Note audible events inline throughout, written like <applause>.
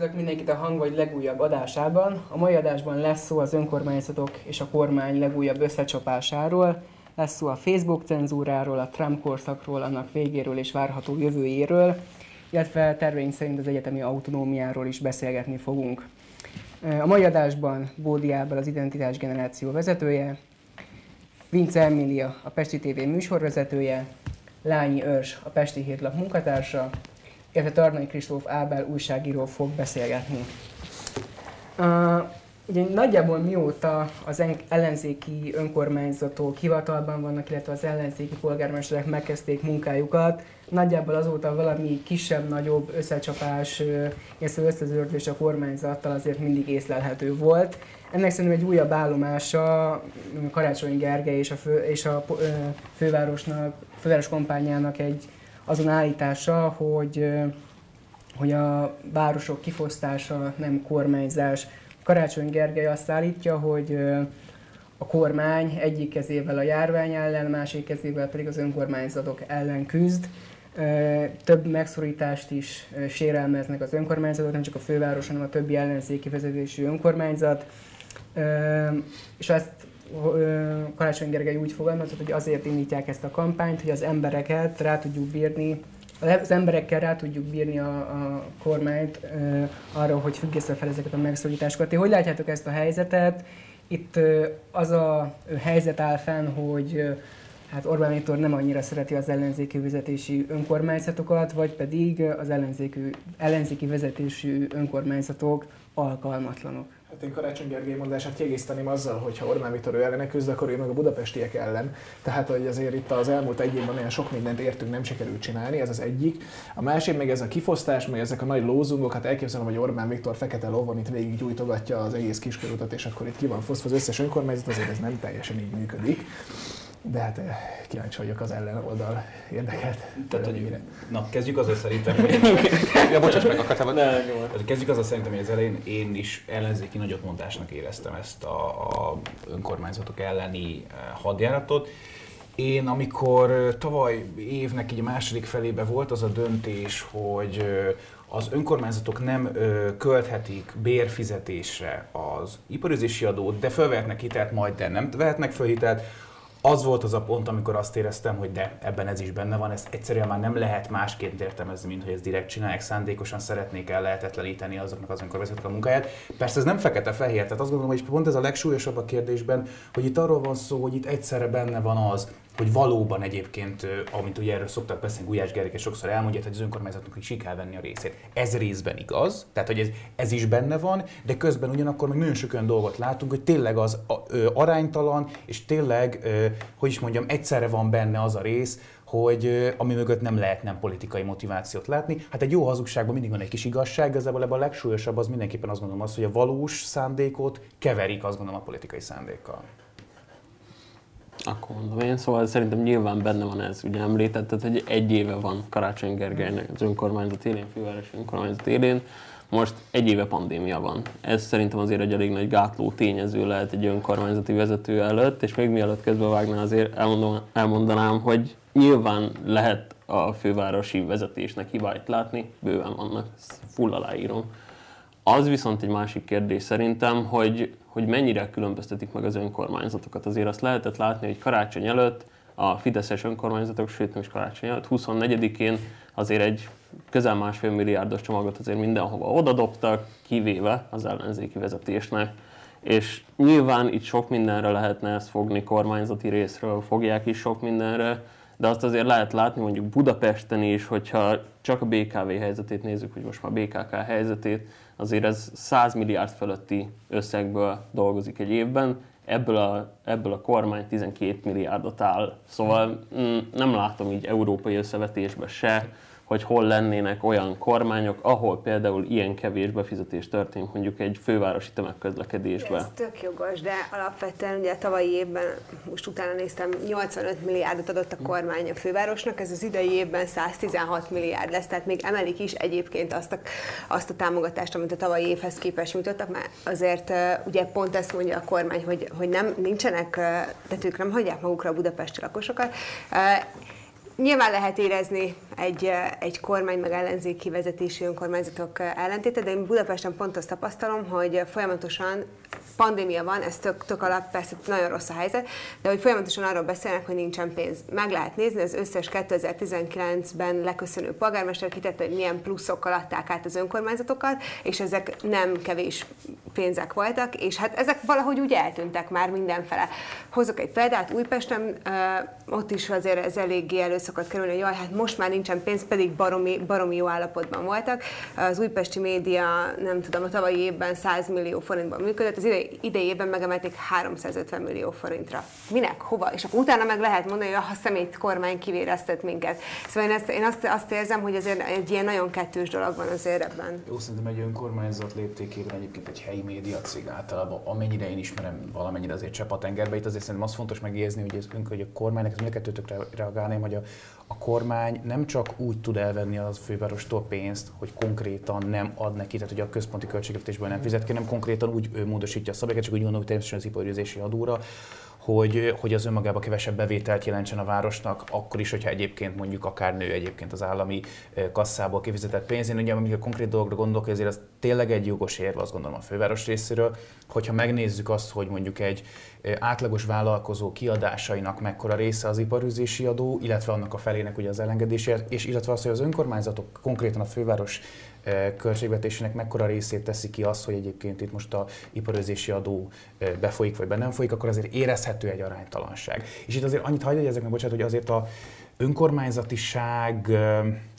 Üdvözlök mindenkit a Hang vagy legújabb adásában. A mai adásban lesz szó az önkormányzatok és a kormány legújabb összecsapásáról, lesz szó a Facebook cenzúráról, a Trump korszakról, annak végéről és várható jövőjéről, illetve terveink szerint az egyetemi autonómiáról is beszélgetni fogunk. A mai adásban Bódi Ábel az Identitás Generáció vezetője, Vince Emilia a Pesti TV műsorvezetője, Lányi Örs a Pesti Hírlap munkatársa, illetve Tarnai Kristóf Ábel újságíró fog beszélgetni. Uh, ugye nagyjából mióta az ellenzéki önkormányzatok hivatalban vannak, illetve az ellenzéki polgármesterek megkezdték munkájukat, nagyjából azóta valami kisebb-nagyobb összecsapás, illetve összezördés a kormányzattal azért mindig észlelhető volt. Ennek szerintem egy újabb állomása Karácsony Gergely és a, fő, és a fővárosnak, főváros kampányának egy azon állítása, hogy, hogy a városok kifosztása nem kormányzás. Karácsony Gergely azt állítja, hogy a kormány egyik kezével a járvány ellen, másik kezével pedig az önkormányzatok ellen küzd. Több megszorítást is sérelmeznek az önkormányzatok, nem csak a főváros, hanem a többi ellenzéki vezetésű önkormányzat. És ezt Karácsony Gergely úgy fogalmazott, hogy azért indítják ezt a kampányt, hogy az embereket rá tudjuk bírni, az emberekkel rá tudjuk bírni a, a kormányt uh, arra, hogy függesse fel ezeket a megszorításokat. Ti hogy látjátok ezt a helyzetet? Itt uh, az a helyzet áll fenn, hogy uh, hát Orbán Viktor nem annyira szereti az ellenzéki vezetési önkormányzatokat, vagy pedig az ellenzéki, ellenzéki vezetésű önkormányzatok alkalmatlanok. Hát én Karácsony Gergely mondását kiegészíteném azzal, hogy ha Orbán Viktor ő ellene küzd, akkor ő meg a budapestiek ellen. Tehát, hogy azért itt az elmúlt egy évben olyan sok mindent értünk, nem sikerült csinálni, ez az egyik. A másik meg ez a kifosztás, meg ezek a nagy lózungok, hát elképzelem, hogy Orbán Viktor fekete lovon itt végig gyújtogatja az egész kiskörútat, és akkor itt ki van fosztva az összes önkormányzat, azért ez nem teljesen így működik de hát eh, kíváncsi vagyok az ellen oldal érdekelt. Tehát, hogy, na, kezdjük azzal szerintem, hogy... <laughs> ja, bocsáss meg, akartál ne, Kezdjük azzal szerintem, hogy az elején én is ellenzéki nagyotmondásnak éreztem ezt a, a önkormányzatok elleni eh, hadjáratot. Én, amikor eh, tavaly évnek így a második felébe volt az a döntés, hogy az önkormányzatok nem ö, költhetik bérfizetésre az iparüzési adót, de felvehetnek hitelt, majd de nem vehetnek föl hitelt, az volt az a pont, amikor azt éreztem, hogy de, ebben ez is benne van, ezt egyszerűen már nem lehet másként értelmezni, mint hogy ezt direkt csinálják, szándékosan szeretnék el lehetetleníteni azoknak az önkormányzatok a munkáját. Persze ez nem fekete-fehér, tehát azt gondolom, hogy pont ez a legsúlyosabb a kérdésben, hogy itt arról van szó, hogy itt egyszerre benne van az, hogy valóban egyébként, amit ugye erről szoktak beszélni, Gulyás Gerike sokszor elmondja, hogy az önkormányzatnak is kell venni a részét. Ez részben igaz, tehát hogy ez, ez is benne van, de közben ugyanakkor meg nagyon sok olyan dolgot látunk, hogy tényleg az ö, aránytalan, és tényleg, hogy is mondjam, egyszerre van benne az a rész, hogy ami mögött nem lehet nem politikai motivációt látni. Hát egy jó hazugságban mindig van egy kis igazság, igazából ebben a legsúlyosabb az mindenképpen azt gondolom az, hogy a valós szándékot keverik azt gondolom a politikai szándékkal. Akkor mondom én, szóval szerintem nyilván benne van ez, ugye említetted, hogy egy éve van Karácsony Gergelynek az önkormányzat élén, fővárosi önkormányzat élén, most egy éve pandémia van. Ez szerintem azért egy elég nagy gátló tényező lehet egy önkormányzati vezető előtt, és még mielőtt közbe vágná azért elmondom, elmondanám, hogy nyilván lehet a fővárosi vezetésnek hibáit látni, bőven vannak, full aláírom. Az viszont egy másik kérdés szerintem, hogy hogy mennyire különböztetik meg az önkormányzatokat. Azért azt lehetett látni, hogy karácsony előtt a Fideszes önkormányzatok, sőt nem is karácsony előtt, 24-én azért egy közel másfél milliárdos csomagot azért mindenhova odadobtak, kivéve az ellenzéki vezetésnek. És nyilván itt sok mindenre lehetne ezt fogni kormányzati részről, fogják is sok mindenre, de azt azért lehet látni mondjuk Budapesten is, hogyha csak a BKV helyzetét nézzük, hogy most már BKK helyzetét, azért ez 100 milliárd fölötti összegből dolgozik egy évben, ebből a, ebből a kormány 12 milliárdot áll. Szóval mm, nem látom így európai összevetésben se, hogy hol lennének olyan kormányok, ahol például ilyen kevés befizetés történik mondjuk egy fővárosi tömegközlekedésbe. Ez tök jogos, de alapvetően ugye tavalyi évben, most utána néztem, 85 milliárdot adott a kormány a fővárosnak, ez az idei évben 116 milliárd lesz, tehát még emelik is egyébként azt a, azt a támogatást, amit a tavalyi évhez képest nyújtottak, mert azért ugye pont ezt mondja a kormány, hogy, hogy nem, nincsenek, tehát ők nem hagyják magukra a budapesti lakosokat. Nyilván lehet érezni egy, egy kormány meg ellenzéki vezetési önkormányzatok ellentéte, de én Budapesten pont azt tapasztalom, hogy folyamatosan pandémia van, ez tök, tök alap, persze nagyon rossz a helyzet, de hogy folyamatosan arról beszélnek, hogy nincsen pénz. Meg lehet nézni, az összes 2019-ben leköszönő polgármester kitette, hogy milyen pluszokkal adták át az önkormányzatokat, és ezek nem kevés pénzek voltak, és hát ezek valahogy úgy eltűntek már mindenfele. Hozok egy példát, Újpesten ott is azért ez eléggé elő szokott kerülni, hogy jaj, hát most már nincsen pénz, pedig baromi, baromi jó állapotban voltak. Az újpesti média, nem tudom, a tavalyi évben 100 millió forintban működött, az évben megemelték 350 millió forintra. Minek, hova? És akkor utána meg lehet mondani, hogy a szemét kormány kivéreztet minket. Szóval én, ezt, én azt, azt érzem, hogy azért egy ilyen nagyon kettős dolog van azért ebben. Jó, szerintem egy önkormányzat léptékében egyébként egy helyi média cég általában, amennyire én ismerem valamennyire azért csepp a tengerbe, itt azért szerintem az fontos megjegyezni, hogy, ez, hogy a kormánynak, ez mind a kettőtökre reagálném, hogy a, a kormány nem csak úgy tud elvenni az fővárostól pénzt, hogy konkrétan nem ad neki, tehát hogy a központi költségvetésből nem fizet ki, nem konkrétan úgy módosítja a szabályokat, csak úgy hogy természetesen az iparüzési adóra, hogy, hogy az önmagában kevesebb bevételt jelentsen a városnak, akkor is, hogyha egyébként mondjuk akár nő egyébként az állami kasszából kifizetett pénz. Én ugye, amikor konkrét dolgokra gondolok, ezért az tényleg egy jogos érve, azt gondolom a főváros részéről, hogyha megnézzük azt, hogy mondjuk egy átlagos vállalkozó kiadásainak mekkora része az iparüzési adó, illetve annak a felének ugye az elengedésért, és illetve az, hogy az önkormányzatok, konkrétan a főváros költségvetésének mekkora részét teszi ki az, hogy egyébként itt most a iparőzési adó befolyik vagy be nem folyik, akkor azért érezhető egy aránytalanság. És itt azért annyit hagyja ezek meg, bocsánat, hogy azért a önkormányzatiság,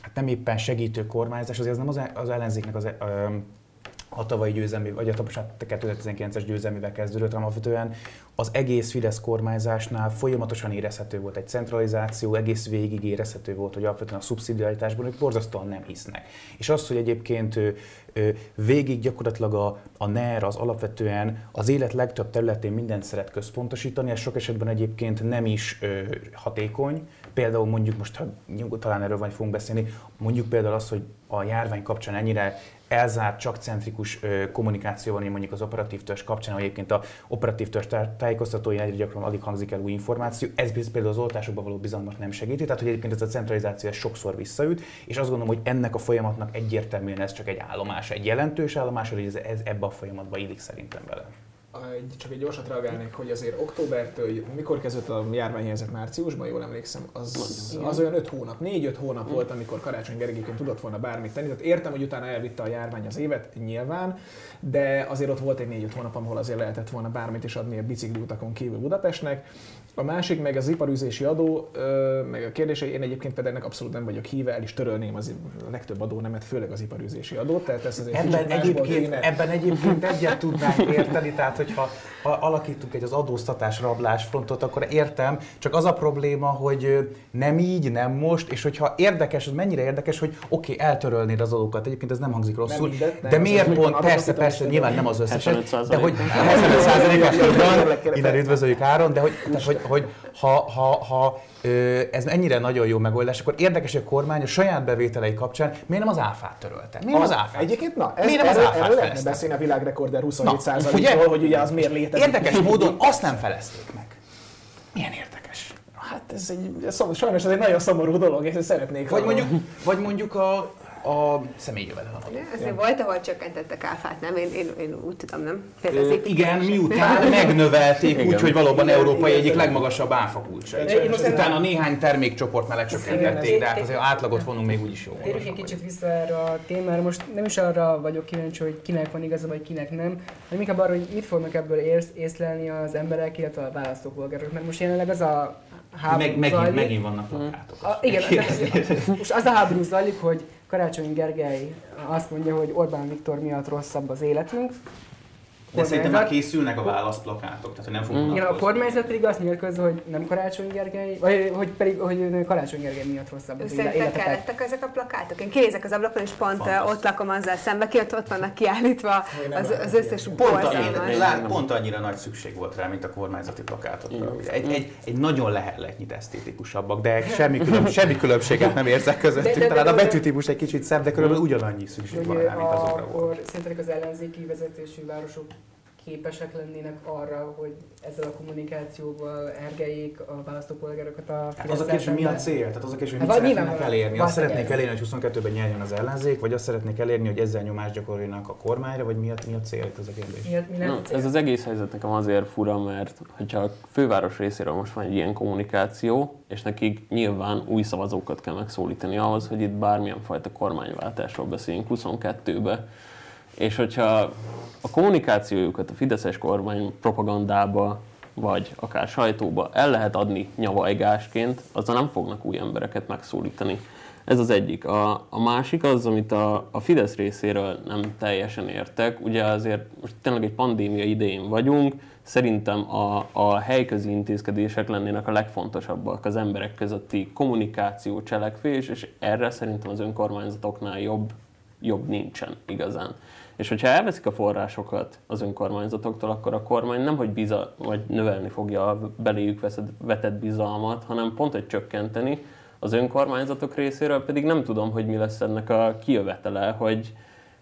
hát nem éppen segítő kormányzás, azért az nem az, az ellenzéknek az a tavalyi győzelmi, vagy a 2019-es győzelmével kezdődött, hanem alapvetően az egész Fidesz kormányzásnál folyamatosan érezhető volt egy centralizáció, egész végig érezhető volt, hogy alapvetően a szubszidiaritásban ők borzasztóan nem hisznek. És az, hogy egyébként ő, ő, végig gyakorlatilag a, a NER az alapvetően az élet legtöbb területén mindent szeret központosítani, ez sok esetben egyébként nem is ö, hatékony. Például mondjuk most, ha talán erről vagy fogunk beszélni, mondjuk például az, hogy a járvány kapcsán ennyire elzárt, csak centrikus kommunikáció van, mondjuk az operatív törzs kapcsán, hogy egyébként a operatív törzs tájékoztatói egyre gyakran alig hangzik el új információ. Ez például az oltásokban való bizalmat nem segíti, tehát hogy egyébként ez a centralizáció ez sokszor visszaüt, és azt gondolom, hogy ennek a folyamatnak egyértelműen ez csak egy állomás, egy jelentős állomás, hogy ez, ez ebbe a folyamatba illik szerintem bele csak egy gyorsat reagálnék, hogy azért októbertől, mikor kezdődött a járványhelyzet márciusban, jól emlékszem, az, az olyan 5 hónap, 4-5 hónap mm. volt, amikor Karácsony Gergelyként tudott volna bármit tenni. Tehát értem, hogy utána elvitte a járvány az évet, nyilván, de azért ott volt egy 4-5 hónap, ahol azért lehetett volna bármit is adni a bicikliutakon kívül Budapestnek. A másik meg az iparüzési adó, meg a kérdés, hogy én egyébként például ennek abszolút nem vagyok híve, el is törölném az a legtöbb adó nemet, főleg az iparüzési adót. Tehát ez azért ebben, egyébként, ebben egyébként egyet tudnánk érteni, tehát hogyha ha alakítunk egy az adóztatás rablás frontot, akkor értem, csak az a probléma, hogy nem így, nem most, és hogyha érdekes, az mennyire érdekes, hogy oké, okay, eltörölnéd az adókat, egyébként ez nem hangzik rosszul, nem mindet, nem, de miért pont, persze, persze, nyilván nem az összeset, de hogy 75%-os innen üdvözöljük Áron, de hogy, hogy, hogy ha, ha, ha ez ennyire nagyon jó megoldás, akkor érdekes, hogy a kormány a saját bevételei kapcsán miért nem az áfát törölte? Miért nem az áfát? Egyébként, na, ez, miért nem az áfát erről lehetne beszélni a világrekorder 27%-ról, hogy ugye az miért létezik. Érdekes módon azt nem felezték meg. Milyen érdekes. Hát ez egy, sajnos ez egy nagyon szomorú dolog, és szeretnék. Vagy mondjuk, vagy mondjuk a a személyjövedelem adó. Azért volt, ahol csökkentettek áfát, nem? Én, én, én úgy tudom, nem? Például igen, miután <laughs> megnövelték úgy, hogy valóban igen, európai igen, egyik legmagasabb áfa kulcsa. Utána néhány termékcsoport mellett csökkentették, de hát azért átlagot vonunk még úgyis jó. Térjünk egy kicsit vissza erre a témára. Most nem is arra vagyok kíváncsi, hogy kinek van igaza, vagy kinek nem, hanem inkább arra, hogy mit fognak ebből ész, észlelni az emberek, illetve a választópolgárok. Mert most jelenleg az a háború Meg, megint, zajlik. megint vannak plakátok. A, igen, <laughs> most az a háború zajlik, hogy Karácsony Gergely azt mondja, hogy Orbán Viktor miatt rosszabb az életünk, de szerintem már készülnek a válaszplakátok, tehát nem fogunk mm. Igen, a kormányzat pedig azt nyilatkozza, hogy nem Karácsony Gergely, vagy hogy pedig hogy Karácsony Gergely miatt rosszabb az Szerinted kellettek ezek a plakátok? Én kinézek az ablakon, és pont Fantasztus. ott lakom azzal szembe, ki ott, ott vannak kiállítva az, az összes pont, annyira, pont annyira nagy szükség volt rá, mint a kormányzati plakátokra. Egy, egy, egy nagyon lehetletnyit esztétikusabbak, de <laughs> semmi, különb, semmi különbséget nem érzek közöttük. Talán a betűtípus egy kicsit szebb, de körülbelül ugyanannyi szükség van rá, mint azokra volt. Szerintetek az ellenzéki vezetésű városok képesek lennének arra, hogy ezzel a kommunikációval ergeljék a választópolgárokat a hát az a kérdés, hogy mi a cél? Tehát az a kérdés, hogy hát mit szeretnének elérni? Azt szeretnék elérni, hogy 22-ben nyerjen az ellenzék, vagy azt szeretnék elérni, hogy ezzel nyomást gyakoroljanak a kormányra, vagy mi a, mi a cél itt ez a kérdés? Mi, mi no, ez az egész helyzet nekem azért fura, mert hogyha a főváros részéről most van egy ilyen kommunikáció, és nekik nyilván új szavazókat kell megszólítani ahhoz, hogy itt bármilyen fajta kormányváltásról beszéljünk 22-be, és hogyha a kommunikációjukat a Fideszes kormány propagandába, vagy akár sajtóba el lehet adni nyavaigásként, azzal nem fognak új embereket megszólítani. Ez az egyik. A, a másik az, amit a, a Fidesz részéről nem teljesen értek. Ugye azért most tényleg egy pandémia idején vagyunk, szerintem a, a helyközi intézkedések lennének a legfontosabbak az emberek közötti kommunikáció, cselekvés, és erre szerintem az önkormányzatoknál jobb, jobb nincsen igazán. És hogyha elveszik a forrásokat az önkormányzatoktól, akkor a kormány nem hogy biza, vagy növelni fogja a beléjük vetett bizalmat, hanem pont hogy csökkenteni. Az önkormányzatok részéről pedig nem tudom, hogy mi lesz ennek a kijövetele, hogy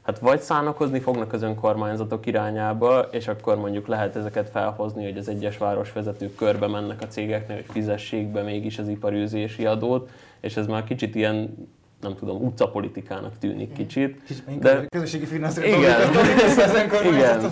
hát vagy szánakozni fognak az önkormányzatok irányába, és akkor mondjuk lehet ezeket felhozni, hogy az egyes városvezetők körbe mennek a cégeknek, hogy fizessék be mégis az iparűzési adót, és ez már kicsit ilyen nem tudom, utcapolitikának tűnik kicsit. Kicsit de... közösségi finanszírozás. Igen. Igen.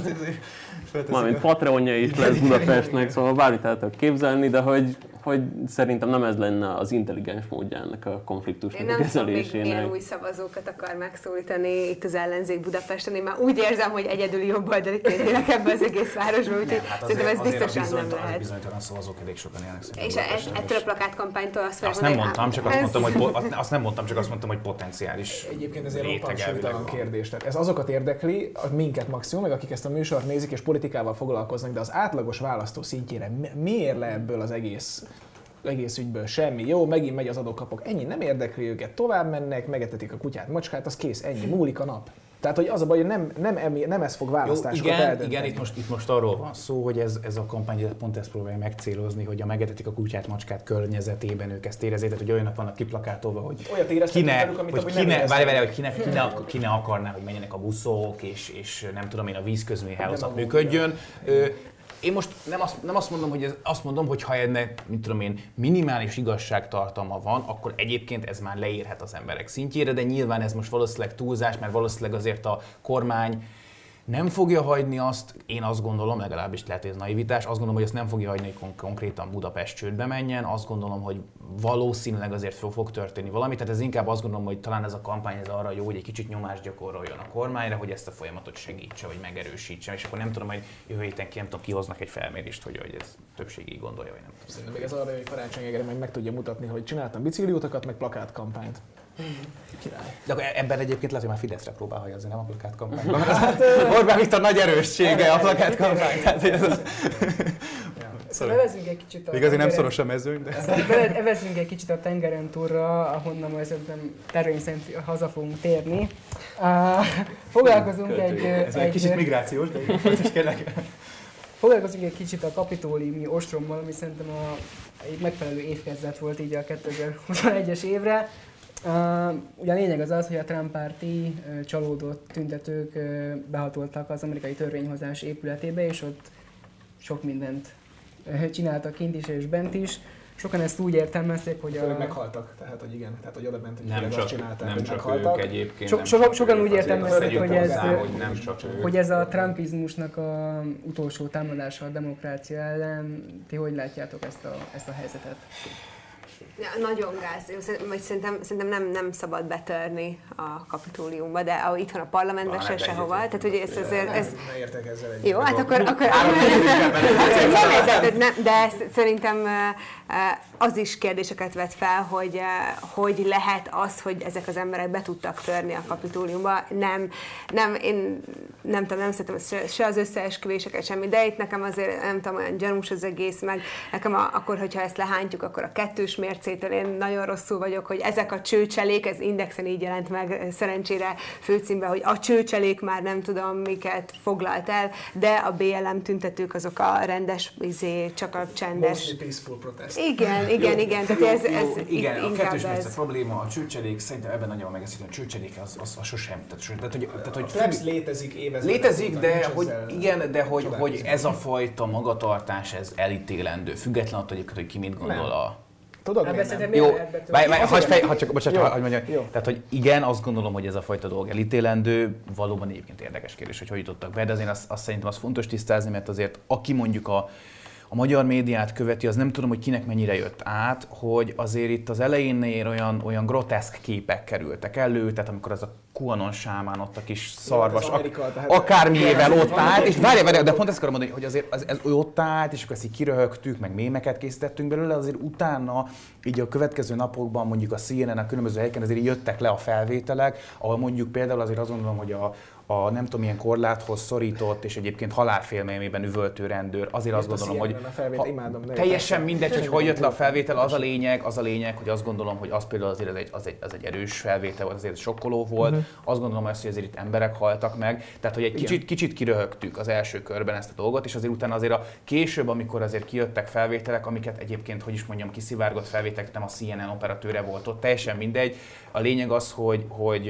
Mármint Patreonja is lesz Budapestnek, szóval bármit el tudok képzelni, de hogy hogy szerintem nem ez lenne az intelligens módja ennek a konfliktusnak Én nem kezelésének. Tudom, milyen új szavazókat akar megszólítani itt az ellenzék Budapesten. Én már úgy érzem, hogy egyedül jobboldaliként élek ebbe az egész városban, úgyhogy hát szerintem ez biztosan nem lehet. Bizonytalan szavazók elég sokan élnek És ettől a plakátkampánytól azt azt nem mondtam, csak azt mondtam, hogy azt nem mondtam, csak azt mondtam, hogy potenciális Egyébként ez egy roppant kérdés. Tehát ez azokat érdekli, minket maximum, meg akik ezt a műsort nézik és politikával foglalkoznak, de az átlagos választó szintjére miért le ebből az egész egész ügyből semmi. Jó, megint megy az adókapok. Ennyi nem érdekli őket. Tovább mennek, megetetik a kutyát, macskát, az kész, ennyi. Múlik a nap. Tehát, hogy az a baj, hogy nem, nem, emi, nem ez fog választásokat igen, igen, itt most, itt most arról van szó, hogy ez, ez a kampány pont ezt próbálja megcélozni, hogy a megetetik a kutyát, macskát környezetében ők ezt érezzék, tehát hogy olyanok vannak kiplakátolva, hogy Olyat kine, velük, amit hogy kine, várj, várj, hogy kine, kine, kine, akarná, hogy menjenek a buszok, és, és nem tudom én, a vízközműhálózat működjön. Én most nem azt, nem azt mondom, hogy ez, azt mondom, hogy ha ennek, mint tudom én, minimális igazságtartalma van, akkor egyébként ez már leérhet az emberek szintjére, de nyilván ez most valószínűleg túlzás, mert valószínűleg azért a kormány nem fogja hagyni azt, én azt gondolom, legalábbis lehet, ez naivitás, azt gondolom, hogy ezt nem fogja hagyni, hogy konkrétan Budapest csődbe menjen, azt gondolom, hogy valószínűleg azért fog történni valami, tehát ez inkább azt gondolom, hogy talán ez a kampány ez arra jó, hogy egy kicsit nyomást gyakoroljon a kormányra, hogy ezt a folyamatot segítse, vagy megerősítse, és akkor nem tudom, hogy jövő héten ki, nem tudom, kihoznak egy felmérést, hogy, hogy ez többség így gondolja, vagy nem tudom. Szerintem még ez arra, hogy Karácsony meg, meg tudja mutatni, hogy csináltam bicikliutakat, meg plakátkampányt. Király. De akkor ebben egyébként lehet, hogy már Fideszre próbál hajazni, nem a plakátkampányban. <laughs> Hát, Orbán Viktor nagy erőssége a plakátkampány. Tehát ez... Szóval evezünk egy kicsit a Igazi nem szoros a mezőny, de... Evezünk egy kicsit a tengeren túlra, ahonnan majd szerintem tervény szerint haza fogunk térni. Uh, foglalkozunk egy... Ez egy, egy kicsit migrációs, de <laughs> is kérlek. Foglalkozunk egy kicsit a kapitóliumi ostrommal, ami szerintem a, egy megfelelő évkezdet volt így a 2021-es évre. Uh, ugye a lényeg az az, hogy a Trump párti uh, csalódott tüntetők uh, behatoltak az amerikai törvényhozás épületébe, és ott sok mindent uh, csináltak kint is és bent is. Sokan ezt úgy értelmezték, hogy a... meghaltak, tehát hogy igen, tehát hogy oda ment, hogy nem csak, azt csinálták, nem csak meghaltak. Ők egyébként, so, so, sokan úgy értelmezték, hogy ez, hogy, nem csak hogy ez a trumpizmusnak a utolsó támadása a demokrácia ellen. Ti hogy látjátok ezt a, ezt a helyzetet? Ja, nagyon gáz. Vagy szerintem, szerintem nem, nem szabad betörni a kapitóliumba, de ahol itt van a parlamentben se sehova. Tehát ugye ez azért... Ez... Ne értek ezzel együtt. Jó, hát akkor... akkor de, de szerintem az is kérdéseket vet fel, hogy hogy lehet az, hogy ezek az emberek be tudtak törni a kapitóliumba. Nem, nem, én nem tudom, nem szeretem se, se az összeesküvéseket, semmi, de itt nekem azért nem tudom, olyan gyanús az egész, meg nekem a, akkor, hogyha ezt lehántjuk, akkor a kettős mércétől én nagyon rosszul vagyok, hogy ezek a csőcselék, ez indexen így jelent meg szerencsére főcímben, hogy a csőcselék már nem tudom miket foglalt el, de a BLM tüntetők azok a rendes, izé, csak a csendes. Mostly peaceful protest. Igen, igen, igen. Tehát ez, ez Jó, igen, a kettős ez. ez. probléma, a csőcselék, szerintem ebben nagyon megeszítő, a csőcselék az, az, az sosem. Tehát, sosem. tehát, hogy, tehát, hogy A plebs létezik évezredek Létezik, óta, de hogy igen, de hogy, hogy ez a fajta magatartás, ez elítélendő, független attól egyébként, hogy ki mit gondol Nem. a... Tudod, Hát miért nem? Jó, várj, Azért- hagyj fej, csak, bocsánat, Jó, mondjam. jó. Tehát, hogy igen, azt gondolom, hogy ez a fajta dolog elítélendő, valóban egyébként érdekes kérdés, hogy hogy jutottak be, de azért azt, azt szerintem az fontos tisztázni, mert azért aki mondjuk a, a magyar médiát követi, az nem tudom, hogy kinek mennyire jött át, hogy azért itt az elejénél olyan, olyan groteszk képek kerültek elő, tehát amikor az a QAnon sámán ott a kis szarvas, Amerika, tehát- akármiével ott állt, és várj, várj, de pont ezt akarom mondani, hogy azért az, ez, ott állt, és akkor ezt így kiröhögtük, meg mémeket készítettünk belőle, azért utána így a következő napokban mondjuk a CNN, a különböző helyeken azért jöttek le a felvételek, ahol mondjuk például azért azt gondolom, hogy a, a nem tudom, milyen korláthoz szorított, és egyébként halálfélményében üvöltő rendőr, azért azt Jött a gondolom, hogy a felvétel, imádom, de teljesen mindegy, hogy hogy jött le a felvétel, az a lényeg, az a lényeg, hogy azt gondolom, hogy az például azért az egy, az egy, az egy erős felvétel volt, azért sokkoló volt, uh-huh. azt gondolom azt, hogy azért itt emberek haltak meg, tehát hogy egy kicsit, kicsit kiröhögtük az első körben ezt a dolgot, és azért utána azért a később, amikor azért kijöttek felvételek, amiket egyébként, hogy is mondjam, kiszivárgott felvételek, nem a CNN operatőre volt ott, teljesen mindegy. A lényeg az, hogy, hogy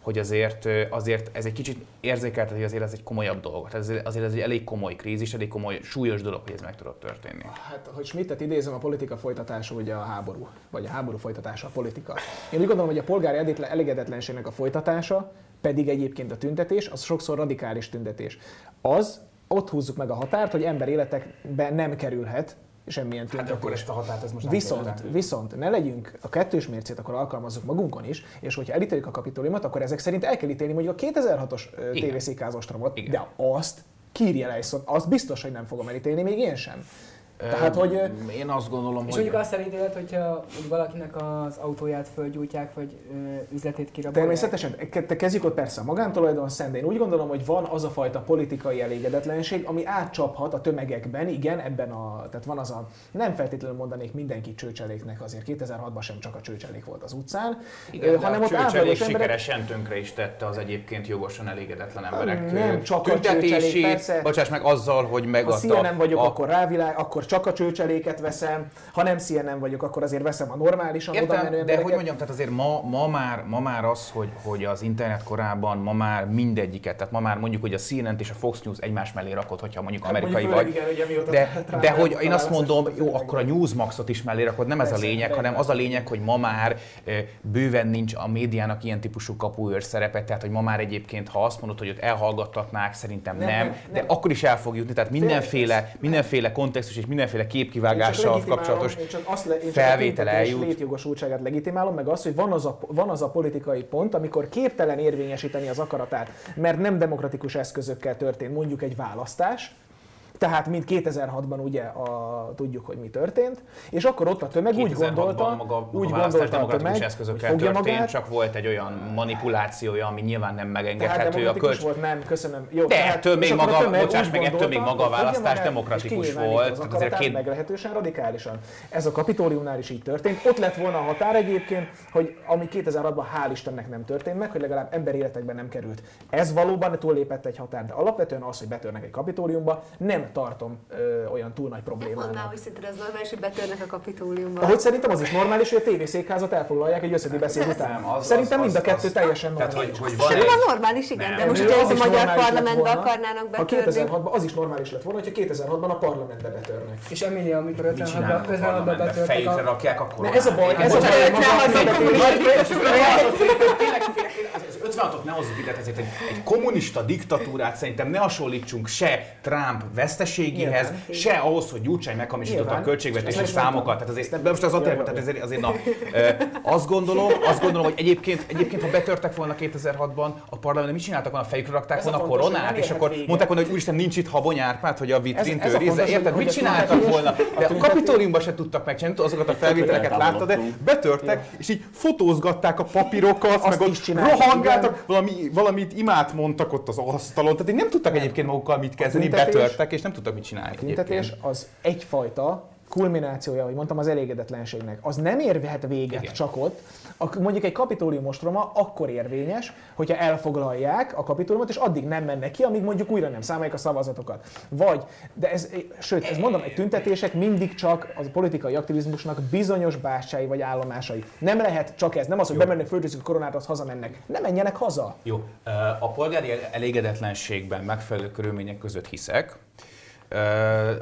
hogy azért, azért ez egy kicsit érzékelt, hogy azért ez egy komolyabb dolog. Tehát azért ez egy elég komoly krízis, elég komoly, súlyos dolog, hogy ez meg tudott történni. Hát, hogy Schmidtet idézem, a politika folytatása ugye a háború, vagy a háború folytatása a politika. Én úgy gondolom, hogy a polgári elégedetlen- elégedetlenségnek a folytatása, pedig egyébként a tüntetés, az sokszor radikális tüntetés. Az, ott húzzuk meg a határt, hogy ember életekbe nem kerülhet semmilyen Hát tüntetés. akkor ezt a határt, ez most nem Viszont, kérdezem. viszont ne legyünk a kettős mércét, akkor alkalmazzuk magunkon is, és hogyha elítéljük a kapitóliumot, akkor ezek szerint el kell ítélni mondjuk a 2006-os ö, Igen. tévészékáz ostromot, Igen. de azt kírja le, viszont azt biztos, hogy nem fogom elítélni, még én sem. Tehát, hogy Én azt gondolom, És hogy... mondjuk azt elítéled, hogyha valakinek az autóját földgyújtják, vagy ö, üzletét kirabolják. Természetesen, te kezdjük ott persze a magántulajdon szent, én úgy gondolom, hogy van az a fajta politikai elégedetlenség, ami átcsaphat a tömegekben, igen, ebben a, tehát van az a, nem feltétlenül mondanék mindenki csőcseléknek, azért 2006-ban sem csak a csőcselék volt az utcán, Igen, ö, de hanem a ott csőcselék átlagos emberek, sikeresen tönkre is tette az egyébként jogosan elégedetlen emberek Nem ö, csak a csőcselék, persze. bocsáss meg azzal, hogy ha megadta CNN vagyok, a, akkor rávilág, akkor csak a csőcseléket veszem, ha nem CNN vagyok, akkor azért veszem a normálisan oda menő Értem, de hogy mondjam, tehát azért ma, ma, már, ma már az, hogy, hogy az internet korában ma már mindegyiket, tehát ma már mondjuk, hogy a cnn és a Fox News egymás mellé rakod, hogyha mondjuk Hát amerikai mondjuk vagy. igen, ugye, De, Trump de hogy én azt mondom, jó, akkor a Newsmaxot is mellé rakod, nem ez a lényeg, hanem az a lényeg, hogy ma már bőven nincs a médiának ilyen típusú kapuőr szerepe, tehát hogy ma már egyébként, ha azt mondod, hogy ott elhallgattatnák, szerintem Nem, nem, nem, de nem. akkor is el fog jutni, tehát mindenféle, mindenféle kontextus és mindenféle képkivágással kapcsolatos én csak azt le, én csak felvétel eljut. létjogosultságát legitimálom, meg az, hogy van az, a, van az a politikai pont, amikor képtelen érvényesíteni az akaratát, mert nem demokratikus eszközökkel történt mondjuk egy választás, tehát mint 2006-ban ugye a, tudjuk, hogy mi történt, és akkor ott a tömeg úgy 2006-ban gondolta, maga, úgy a gondolta a tömeg, eszközökkel hogy fogja történt, magát, csak volt egy olyan manipulációja, ami nyilván nem tehát megengedhető a demokratikus kölcs. volt, nem, köszönöm. Jó, De tehát- ettől még a maga- bocsáss meg, ettől még maga a választás demokratikus volt, Az tehát azért két- meglehetősen radikálisan. Ez a kapitóliumnál is így történt. Ott lett volna a határ egyébként, hogy ami 2006-ban hál' Istennek nem történt meg, hogy legalább emberéletekben nem került. Ez valóban túllépett egy határ, de alapvetően az, hogy betörnek egy kapitóliumba, nem tartom ö, olyan túl nagy Mondd már, problémának. hogy szerinted ez normális, hogy betörnek a kapitóliumba. Ahogy szerintem az is normális, hogy a tévészékházat elfoglalják egy összedi beszéd után. Nem, az- Szerintem az- mind a kettő az- teljesen tehát, normális. hogy- hogy van Szerintem egy- a normális, igen, Nem. de most, hogyha az ez a is magyar normális lett parlamentbe volna, akarnának Ha betörni. 2006-ban az is normális lett volna, hogyha 2006-ban a parlamentbe betörnek. És Emilia, amikor Mit 56-ban csinálnak a 56-ban parlamentben? betörtek Fejükre a... rakják akkor. Ez a baj, ez a baj, 56-ot ne hozzuk ide, ezért egy, egy kommunista diktatúrát szerintem ne hasonlítsunk se Trump veszteségéhez, Nyilván. se ahhoz, hogy Gyurcsány meghamisította a költségvetési számokat. Tehát azért, nem- de most az jó, tehát jó. ezért, azért na, azt gondolom, azt gondolom, hogy egyébként, egyébként ha betörtek volna 2006-ban, a parlamentben mit csináltak volna, fejükre rakták volna a koronát, és akkor mondták volna, hogy úristen nincs itt Habony Árpád, hogy a a őrizze. Érted? Mit csináltak volna? De a kapitóliumban se tudtak megcsinálni, azokat a felvételeket láttad, de betörtek, és így fotózgatták a papírokat, meg ott rohangáltak, igen. valami, valamit imát mondtak ott az asztalon, tehát nem tudtak egyébként magukkal mit kezdeni, betörtek, és nem tudtak mit csinálni A tüntetés az egyfajta kulminációja, hogy mondtam, az elégedetlenségnek, az nem érhet véget Igen. csak ott. A, mondjuk egy kapitólium ostroma akkor érvényes, hogyha elfoglalják a kapitóliumot, és addig nem mennek ki, amíg mondjuk újra nem számolják a szavazatokat. Vagy, de ez, sőt, ez mondom, egy tüntetések mindig csak a politikai aktivizmusnak bizonyos bástyái vagy állomásai. Nem lehet csak ez, nem az, hogy Jó. bemennek, föltűzik a koronát, az hazamennek. Nem menjenek haza. Jó, a polgári elégedetlenségben megfelelő körülmények között hiszek,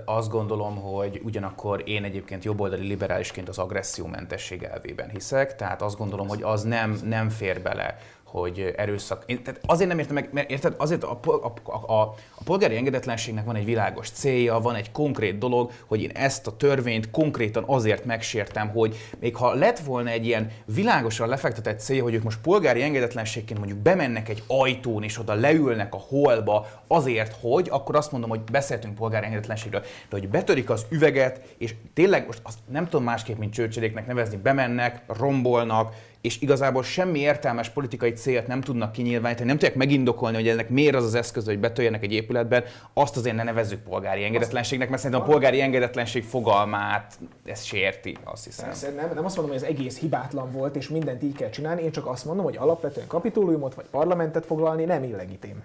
azt gondolom, hogy ugyanakkor én egyébként jobboldali liberálisként az agressziómentesség elvében hiszek, tehát azt gondolom, hogy az nem, nem fér bele hogy erőszak. Én, tehát azért nem értem meg, mert érted, azért a, a, a, a, polgári engedetlenségnek van egy világos célja, van egy konkrét dolog, hogy én ezt a törvényt konkrétan azért megsértem, hogy még ha lett volna egy ilyen világosan lefektetett célja, hogy ők most polgári engedetlenségként mondjuk bemennek egy ajtón, és oda leülnek a holba azért, hogy, akkor azt mondom, hogy beszéltünk polgári engedetlenségről, de hogy betörik az üveget, és tényleg most azt nem tudom másképp, mint csőcseléknek nevezni, bemennek, rombolnak, és igazából semmi értelmes politikai célt nem tudnak kinyilvánítani, nem tudják megindokolni, hogy ennek miért az az eszköz, hogy betöljenek egy épületben, azt azért ne nevezzük polgári engedetlenségnek, mert szerintem a polgári engedetlenség fogalmát ez sérti, azt hiszem. Persze, nem, nem azt mondom, hogy ez egész hibátlan volt, és mindent így kell csinálni, én csak azt mondom, hogy alapvetően kapitóliumot vagy parlamentet foglalni nem illegitim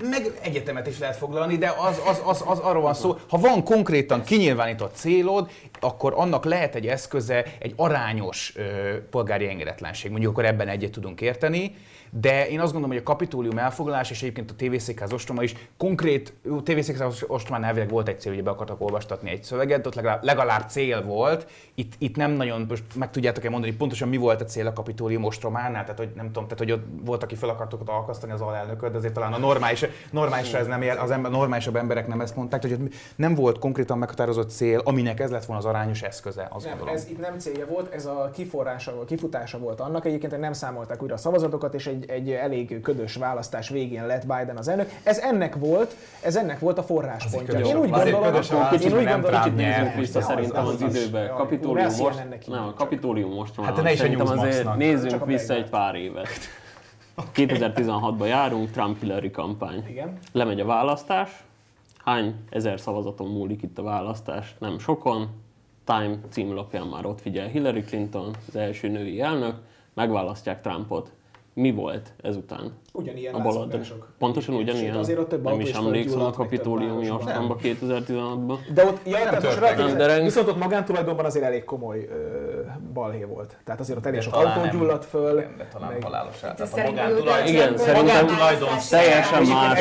meg egyetemet is lehet foglalni, de az, az, az, az arról van szó, ha van konkrétan kinyilvánított célod, akkor annak lehet egy eszköze, egy arányos ö, polgári engedetlenség. Mondjuk akkor ebben egyet tudunk érteni, de én azt gondolom, hogy a kapitólium elfoglalás és egyébként a tévészékház ostroma is konkrét, tévészékház ostromán elvileg volt egy cél, hogy be akartak olvastatni egy szöveget, ott legalább, legalább cél volt. Itt, itt nem nagyon, most meg tudjátok-e mondani, pontosan mi volt a cél a kapitólium ostrománál, tehát hogy nem tudom, tehát hogy ott volt, aki fel akartok ott alkasztani az alelnököt, de azért talán a normális, normálisra ez nem él, az ember, normálisabb emberek nem ezt mondták, hogy nem volt konkrétan meghatározott cél, aminek ez lett volna az arányos eszköze, azt nem, gondolom. ez itt nem célja volt, ez a kiforrása, kifutása volt annak egyébként, nem számolták újra a szavazatokat, és egy egy, egy elég ködös választás végén lett Biden az elnök. Ez ennek volt, ez ennek volt a forráspontja. Én úgy gondolom, hogy én úgy gondolom, hogy nézzünk vissza szerintem az időbe. Kapitólium most, nem, a kapitólium most van. Hát ne is szerintem azért nézzünk vissza egy pár évet. <laughs> 2016-ban járunk, Trump-Hillary kampány. Igen. Lemegy a választás, hány ezer szavazaton múlik itt a választás? Nem sokon. Time címlapján már ott figyel Hillary Clinton, az első női elnök, megválasztják Trumpot mi volt ezután? Ugyanilyen a baloldal. Pontosan ugyanilyen. Azért ott több nem is emlékszem a kapitóliumi ostromba 2016-ban. De ott, ja, nem tehát most de viszont ott magántulajdonban azért elég komoly ö, balhé volt. Tehát azért ott elég sok autó gyulladt föl. De talán meg... halálos Igen, szerintem teljesen más.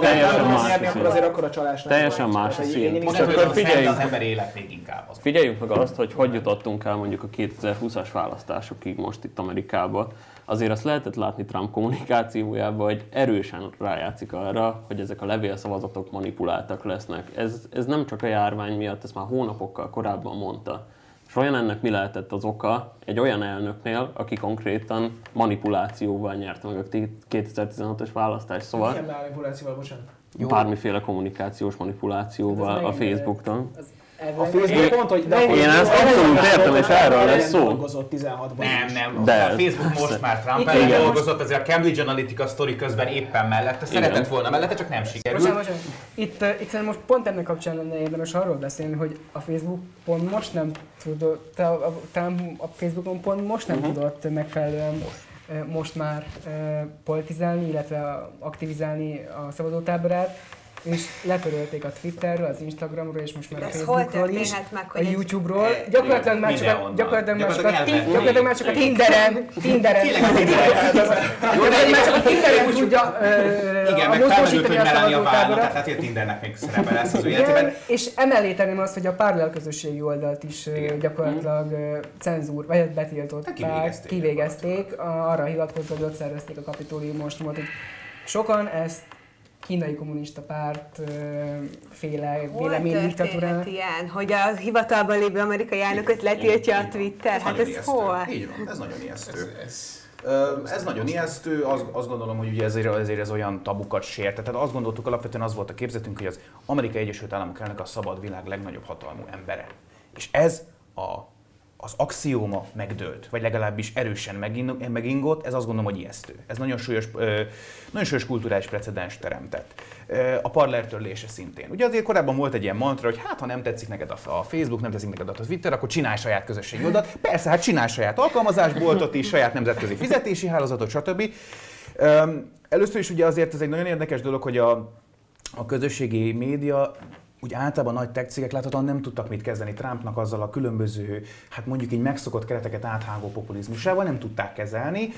Teljesen más. azért akkor a csalás Teljesen más a szín. Most akkor figyeljünk. Az ember élet még inkább. Figyeljünk meg azt, hogy hogy jutottunk el mondjuk a 2020-as választásokig most itt Amerikában azért azt lehetett látni Trump kommunikációjában, hogy erősen rájátszik arra, hogy ezek a levélszavazatok manipuláltak lesznek. Ez, ez nem csak a járvány miatt, ezt már hónapokkal korábban mondta. És olyan ennek mi lehetett az oka egy olyan elnöknél, aki konkrétan manipulációval nyerte meg a 2016-os választást. Szóval Milyen manipulációval, bocsánat? Bármiféle kommunikációs manipulációval hát a Facebookon. Az a Facebook pont, hogy... De én ezt abszolút értem, és erről lesz szó. dolgozott 16-ban Nem, nem. De a Facebook most már Trump ellen dolgozott, azért a Cambridge Analytica sztori közben éppen mellette. Szeretett volna mellette, csak nem sikerült. Most, most, Itt, uh, itt most pont ennek kapcsán lenne érdemes arról beszélni, hogy a Facebook pont most nem tudott, a, a, a Facebookon pont most nem uh-huh. tudott megfelelően most, most már uh, politizálni, illetve aktivizálni a szavazótáborát és letörölték a Twitterről, az Instagramról, és most már a Facebookról is, meg, a YouTube-ról. Gyakorlatilag már csak a, gyakorlatilag már csak a, gyakorlatilag már csak a Tinderen, Tinderen, gyakorlatilag már csak a Tinderen tudja Igen, meg felmerült, hogy Melania válna, tehát lehet, hogy a Tindernek még szerepe lesz az életében. És emellé tenném azt, hogy a parallel közösségi oldalt is gyakorlatilag cenzúr, vagy betiltották, kivégezték, arra hivatkozva, hogy ott szervezték a kapitóliumos hogy sokan ezt kínai kommunista párt féle véleménydiktatúrának. ilyen, hogy a hivatalban lévő amerikai elnököt letiltja a Twitter? Hát ez hol? Így van, ez nagyon ijesztő. Ez, ez, ez nagyon ijesztő, azt, azt gondolom, hogy ugye ezért, ezért ez olyan tabukat sért. Tehát azt gondoltuk alapvetően az volt a képzetünk, hogy az Amerikai Egyesült Államok elnök a szabad világ legnagyobb hatalmú embere. És ez a az axióma megdőlt, vagy legalábbis erősen megingott, ez azt gondolom, hogy ijesztő. Ez nagyon súlyos, nagyon súlyos kulturális precedens teremtett. A parler törlése szintén. Ugye azért korábban volt egy ilyen mantra, hogy hát ha nem tetszik neked a Facebook, nem tetszik neked a Twitter, akkor csinálj saját közösségi oldalt. Persze, hát csinálj saját alkalmazásboltot is, saját nemzetközi fizetési hálózatot, stb. Először is ugye azért ez egy nagyon érdekes dolog, hogy a, a közösségi média úgy általában nagy tech cégek láthatóan nem tudtak mit kezdeni Trumpnak azzal a különböző, hát mondjuk így megszokott kereteket áthágó populizmusával, nem tudták kezelni.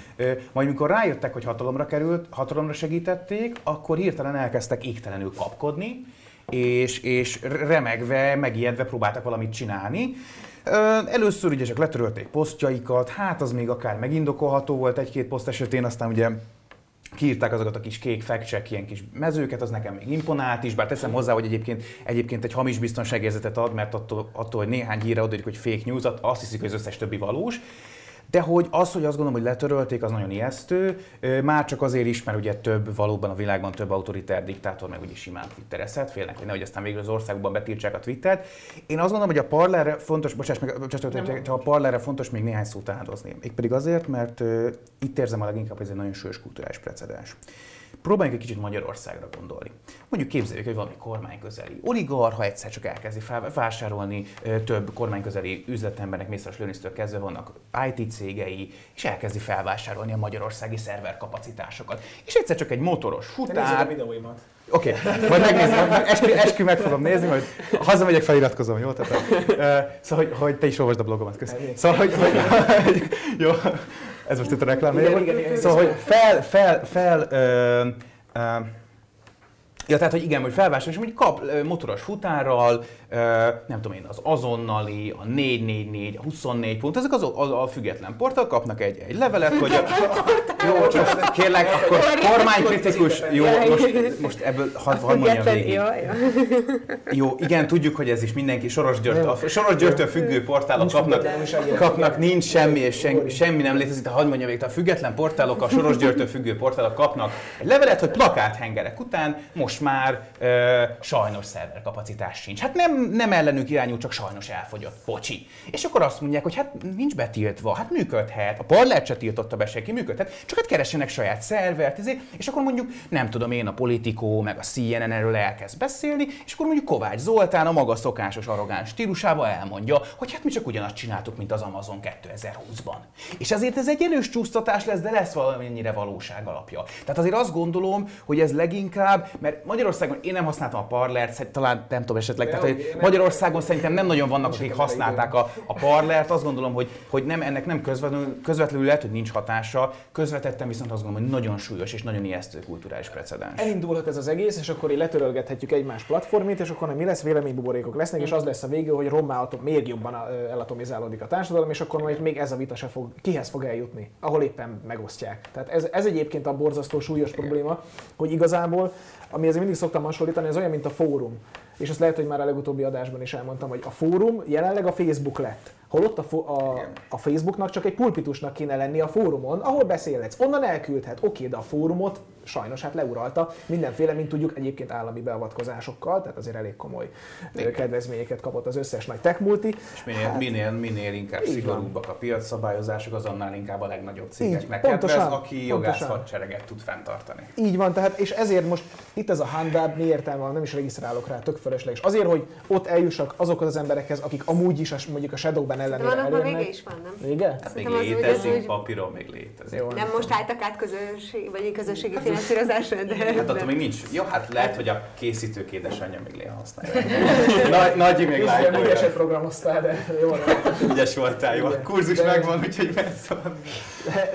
Majd mikor rájöttek, hogy hatalomra került, hatalomra segítették, akkor hirtelen elkezdtek égtelenül kapkodni, és, és remegve, megijedve próbáltak valamit csinálni. Először ugye csak letörölték posztjaikat, hát az még akár megindokolható volt egy-két poszt esetén, aztán ugye kiírták azokat a kis kék fact ilyen kis mezőket, az nekem még imponált is, bár teszem hozzá, hogy egyébként, egyébként egy hamis biztonságérzetet ad, mert attól, attól hogy néhány híre odadik, hogy fake news, azt hiszik, hogy az összes többi valós. De hogy az, hogy azt gondolom, hogy letörölték, az nagyon ijesztő. Már csak azért is, mert ugye több, valóban a világban több autoritár diktátor meg ugye simán twitterezhet, félnek, hogy nehogy aztán végül az országban betiltsák a Twittert. Én azt gondolom, hogy a parlerre fontos, bocsáss meg, bocsáss, a parlerre fontos még néhány szót áldozni. Mégpedig azért, mert itt érzem a leginkább, hogy ez egy nagyon sős kulturális precedens. Próbáljunk egy kicsit Magyarországra gondolni. Mondjuk képzeljük, hogy valami kormányközeli oligarha egyszer csak elkezdi vásárolni több kormányközeli üzletembernek, Mészáros Lőnisztől kezdve vannak IT cégei, és elkezdi felvásárolni a magyarországi szerverkapacitásokat. És egyszer csak egy motoros futár... a videóimat. Oké, okay. majd megnézem, eskü, eskü meg fogom nézni, majd hazamegyek, feliratkozom, jó? Tehát, uh, szóval, hogy, hogy te is olvasd a blogomat, köszönöm. Szóval, hogy, hogy, jó, ez most itt a reklám. Igen, igen, igen, szóval, hogy fel, fel, fel, ö, ö, Ja, tehát, hogy igen, hogy felvásárol, és mondjuk kap motoros futárral, nem tudom én, az azonnali, a 444, a 24 pont, ezek az a, a független portál kapnak egy, egy levelet, hogy a, jó, most kérlek, akkor kormánykritikus, jó, most, most ebből hadd had mondjam végig. Jó, jó, igen, tudjuk, hogy ez is mindenki Soros György, a Soros Györgytől függő portálok kapnak, kapnak, nincs semmi, és semmi, semmi nem létezik, de hadd mondjam végig, a független portálok, a Soros Györgytől függő portálok kapnak egy levelet, hogy plakáthengerek után most már ö, sajnos szerverkapacitás sincs. Hát nem nem, ellenük irányul, csak sajnos elfogyott. Bocsi. És akkor azt mondják, hogy hát nincs betiltva, hát működhet. A parlert se tiltotta be senki, működhet. Csak hát keressenek saját szervert, ezért, és akkor mondjuk, nem tudom én, a politikó, meg a CNN erről elkezd beszélni, és akkor mondjuk Kovács Zoltán a maga szokásos arrogáns stílusába elmondja, hogy hát mi csak ugyanazt csináltuk, mint az Amazon 2020-ban. És ezért ez egy erős csúsztatás lesz, de lesz valamennyire valóság alapja. Tehát azért azt gondolom, hogy ez leginkább, mert Magyarországon én nem használtam a parlert, talán nem tudom esetleg, tehát, hogy Magyarországon szerintem nem nagyon vannak, akik használták a, a parlert. Azt gondolom, hogy, hogy nem, ennek nem közvetlenül, közvetlenül lehet, hogy nincs hatása. Közvetettem viszont azt gondolom, hogy nagyon súlyos és nagyon ijesztő kulturális precedens. Elindulhat ez az egész, és akkor így letörölgethetjük egymás platformét, és akkor mi lesz véleménybuborékok lesznek, és az lesz a vége, hogy rommá még jobban elatomizálódik a társadalom, és akkor majd még ez a vita se fog, kihez fog eljutni, ahol éppen megosztják. Tehát ez, ez egyébként a borzasztó súlyos probléma, hogy igazából, ami ezért mindig szoktam hasonlítani, ez olyan, mint a fórum és azt lehet, hogy már a legutóbbi adásban is elmondtam, hogy a fórum jelenleg a Facebook lett. Holott a, fo- a, a Facebooknak csak egy pulpitusnak kéne lenni a fórumon, ahol beszélhetsz. Onnan elküldhet. Oké, de a fórumot sajnos hát leuralta mindenféle, mint tudjuk, egyébként állami beavatkozásokkal, tehát azért elég komoly Igen. kedvezményeket kapott az összes nagy tech multi. És minél, hát, minél, minél inkább szigorúbbak a piacszabályozások, az annál inkább a legnagyobb cégeknek így, pontosan, kedvez, aki jogász hadsereget tud fenntartani. Így van, tehát és ezért most itt ez a handbab, mi értelme van, nem is regisztrálok rá, tök fölösleges. Azért, hogy ott eljussak azokhoz az emberekhez, akik amúgy is mondjuk a Shadowban ellenére. De vége is van, nem? Vége? Hát még létezik, papíron még létezik. Jó, nem most álltak át közösség, vagy közösségi finanszírozásra, de... Hát attól még nincs. Jó, hát lehet, hogy a készítők édesanyja még léha használja. <laughs> Nagy, nagy még látja. Még eset programoztál, de jó. Ügyes voltál, jó. A kurzus de, megvan, úgyhogy messz van.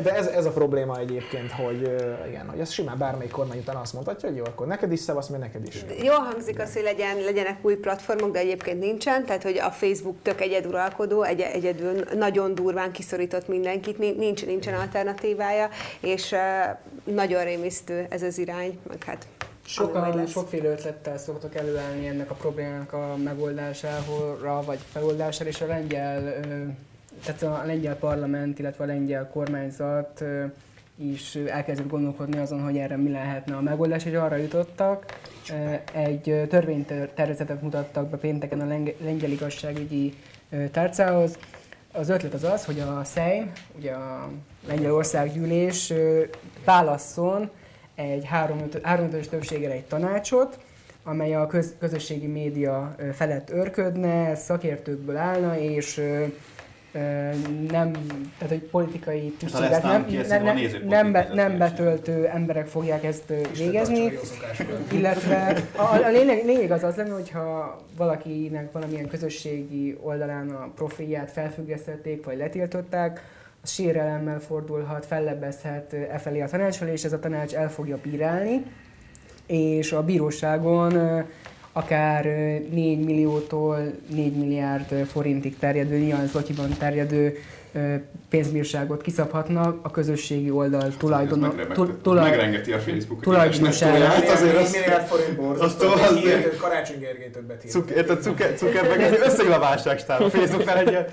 De ez, ez a probléma egyébként, hogy igen, hogy ez simán bármelyik kormány után azt mondhatja, hogy jó, akkor neked is szavasz, mert neked is. Jó hangzik az, hogy legyen, legyenek új platformok, de egyébként nincsen, tehát hogy a Facebook tök egyeduralkodó, egy, egyedül nagyon durván kiszorított mindenkit, nincs, nincsen alternatívára, és nagyon rémisztő ez az irány, meg hát Sokan, sokféle ötlettel szoktak előállni ennek a problémának a megoldására, vagy feloldására, és a lengyel, tehát a lengyel parlament, illetve a lengyel kormányzat is elkezdett gondolkodni azon, hogy erre mi lehetne a megoldás, és arra jutottak, egy törvénytervezetet mutattak be pénteken a lengyel igazságügyi tárcához, az ötlet az az, hogy a Szejm, ugye a Lengyelország gyűlés válasszon egy 3-5-ös többséggel egy tanácsot, amely a köz, közösségi média felett örködne, szakértőkből állna, és nem, tehát hogy politikai tisztséget nem, nem, nem, nem, be, nem betöltő emberek fogják ezt végezni, illetve a, a lényeg, lényeg az az lenne, hogyha valakinek valamilyen közösségi oldalán a profilját felfüggesztették, vagy letiltották, az sérelemmel fordulhat, fellebbezhet e felé a tanács felé, és ez a tanács el fogja bírálni, és a bíróságon akár 4 milliótól 4 milliárd forintig terjedő, nyilván zlotyiban terjedő pénzbírságot kiszabhatnak a közösségi oldal tulajdonos. Megrengeti a Facebook tulajdonosát. Azért az milliárd forint borzasztó, az Karácsony Gergelytől betírt. Érted, Zuckerberg egy <laughs> összeglaválságstár a Facebooknál egy ilyen...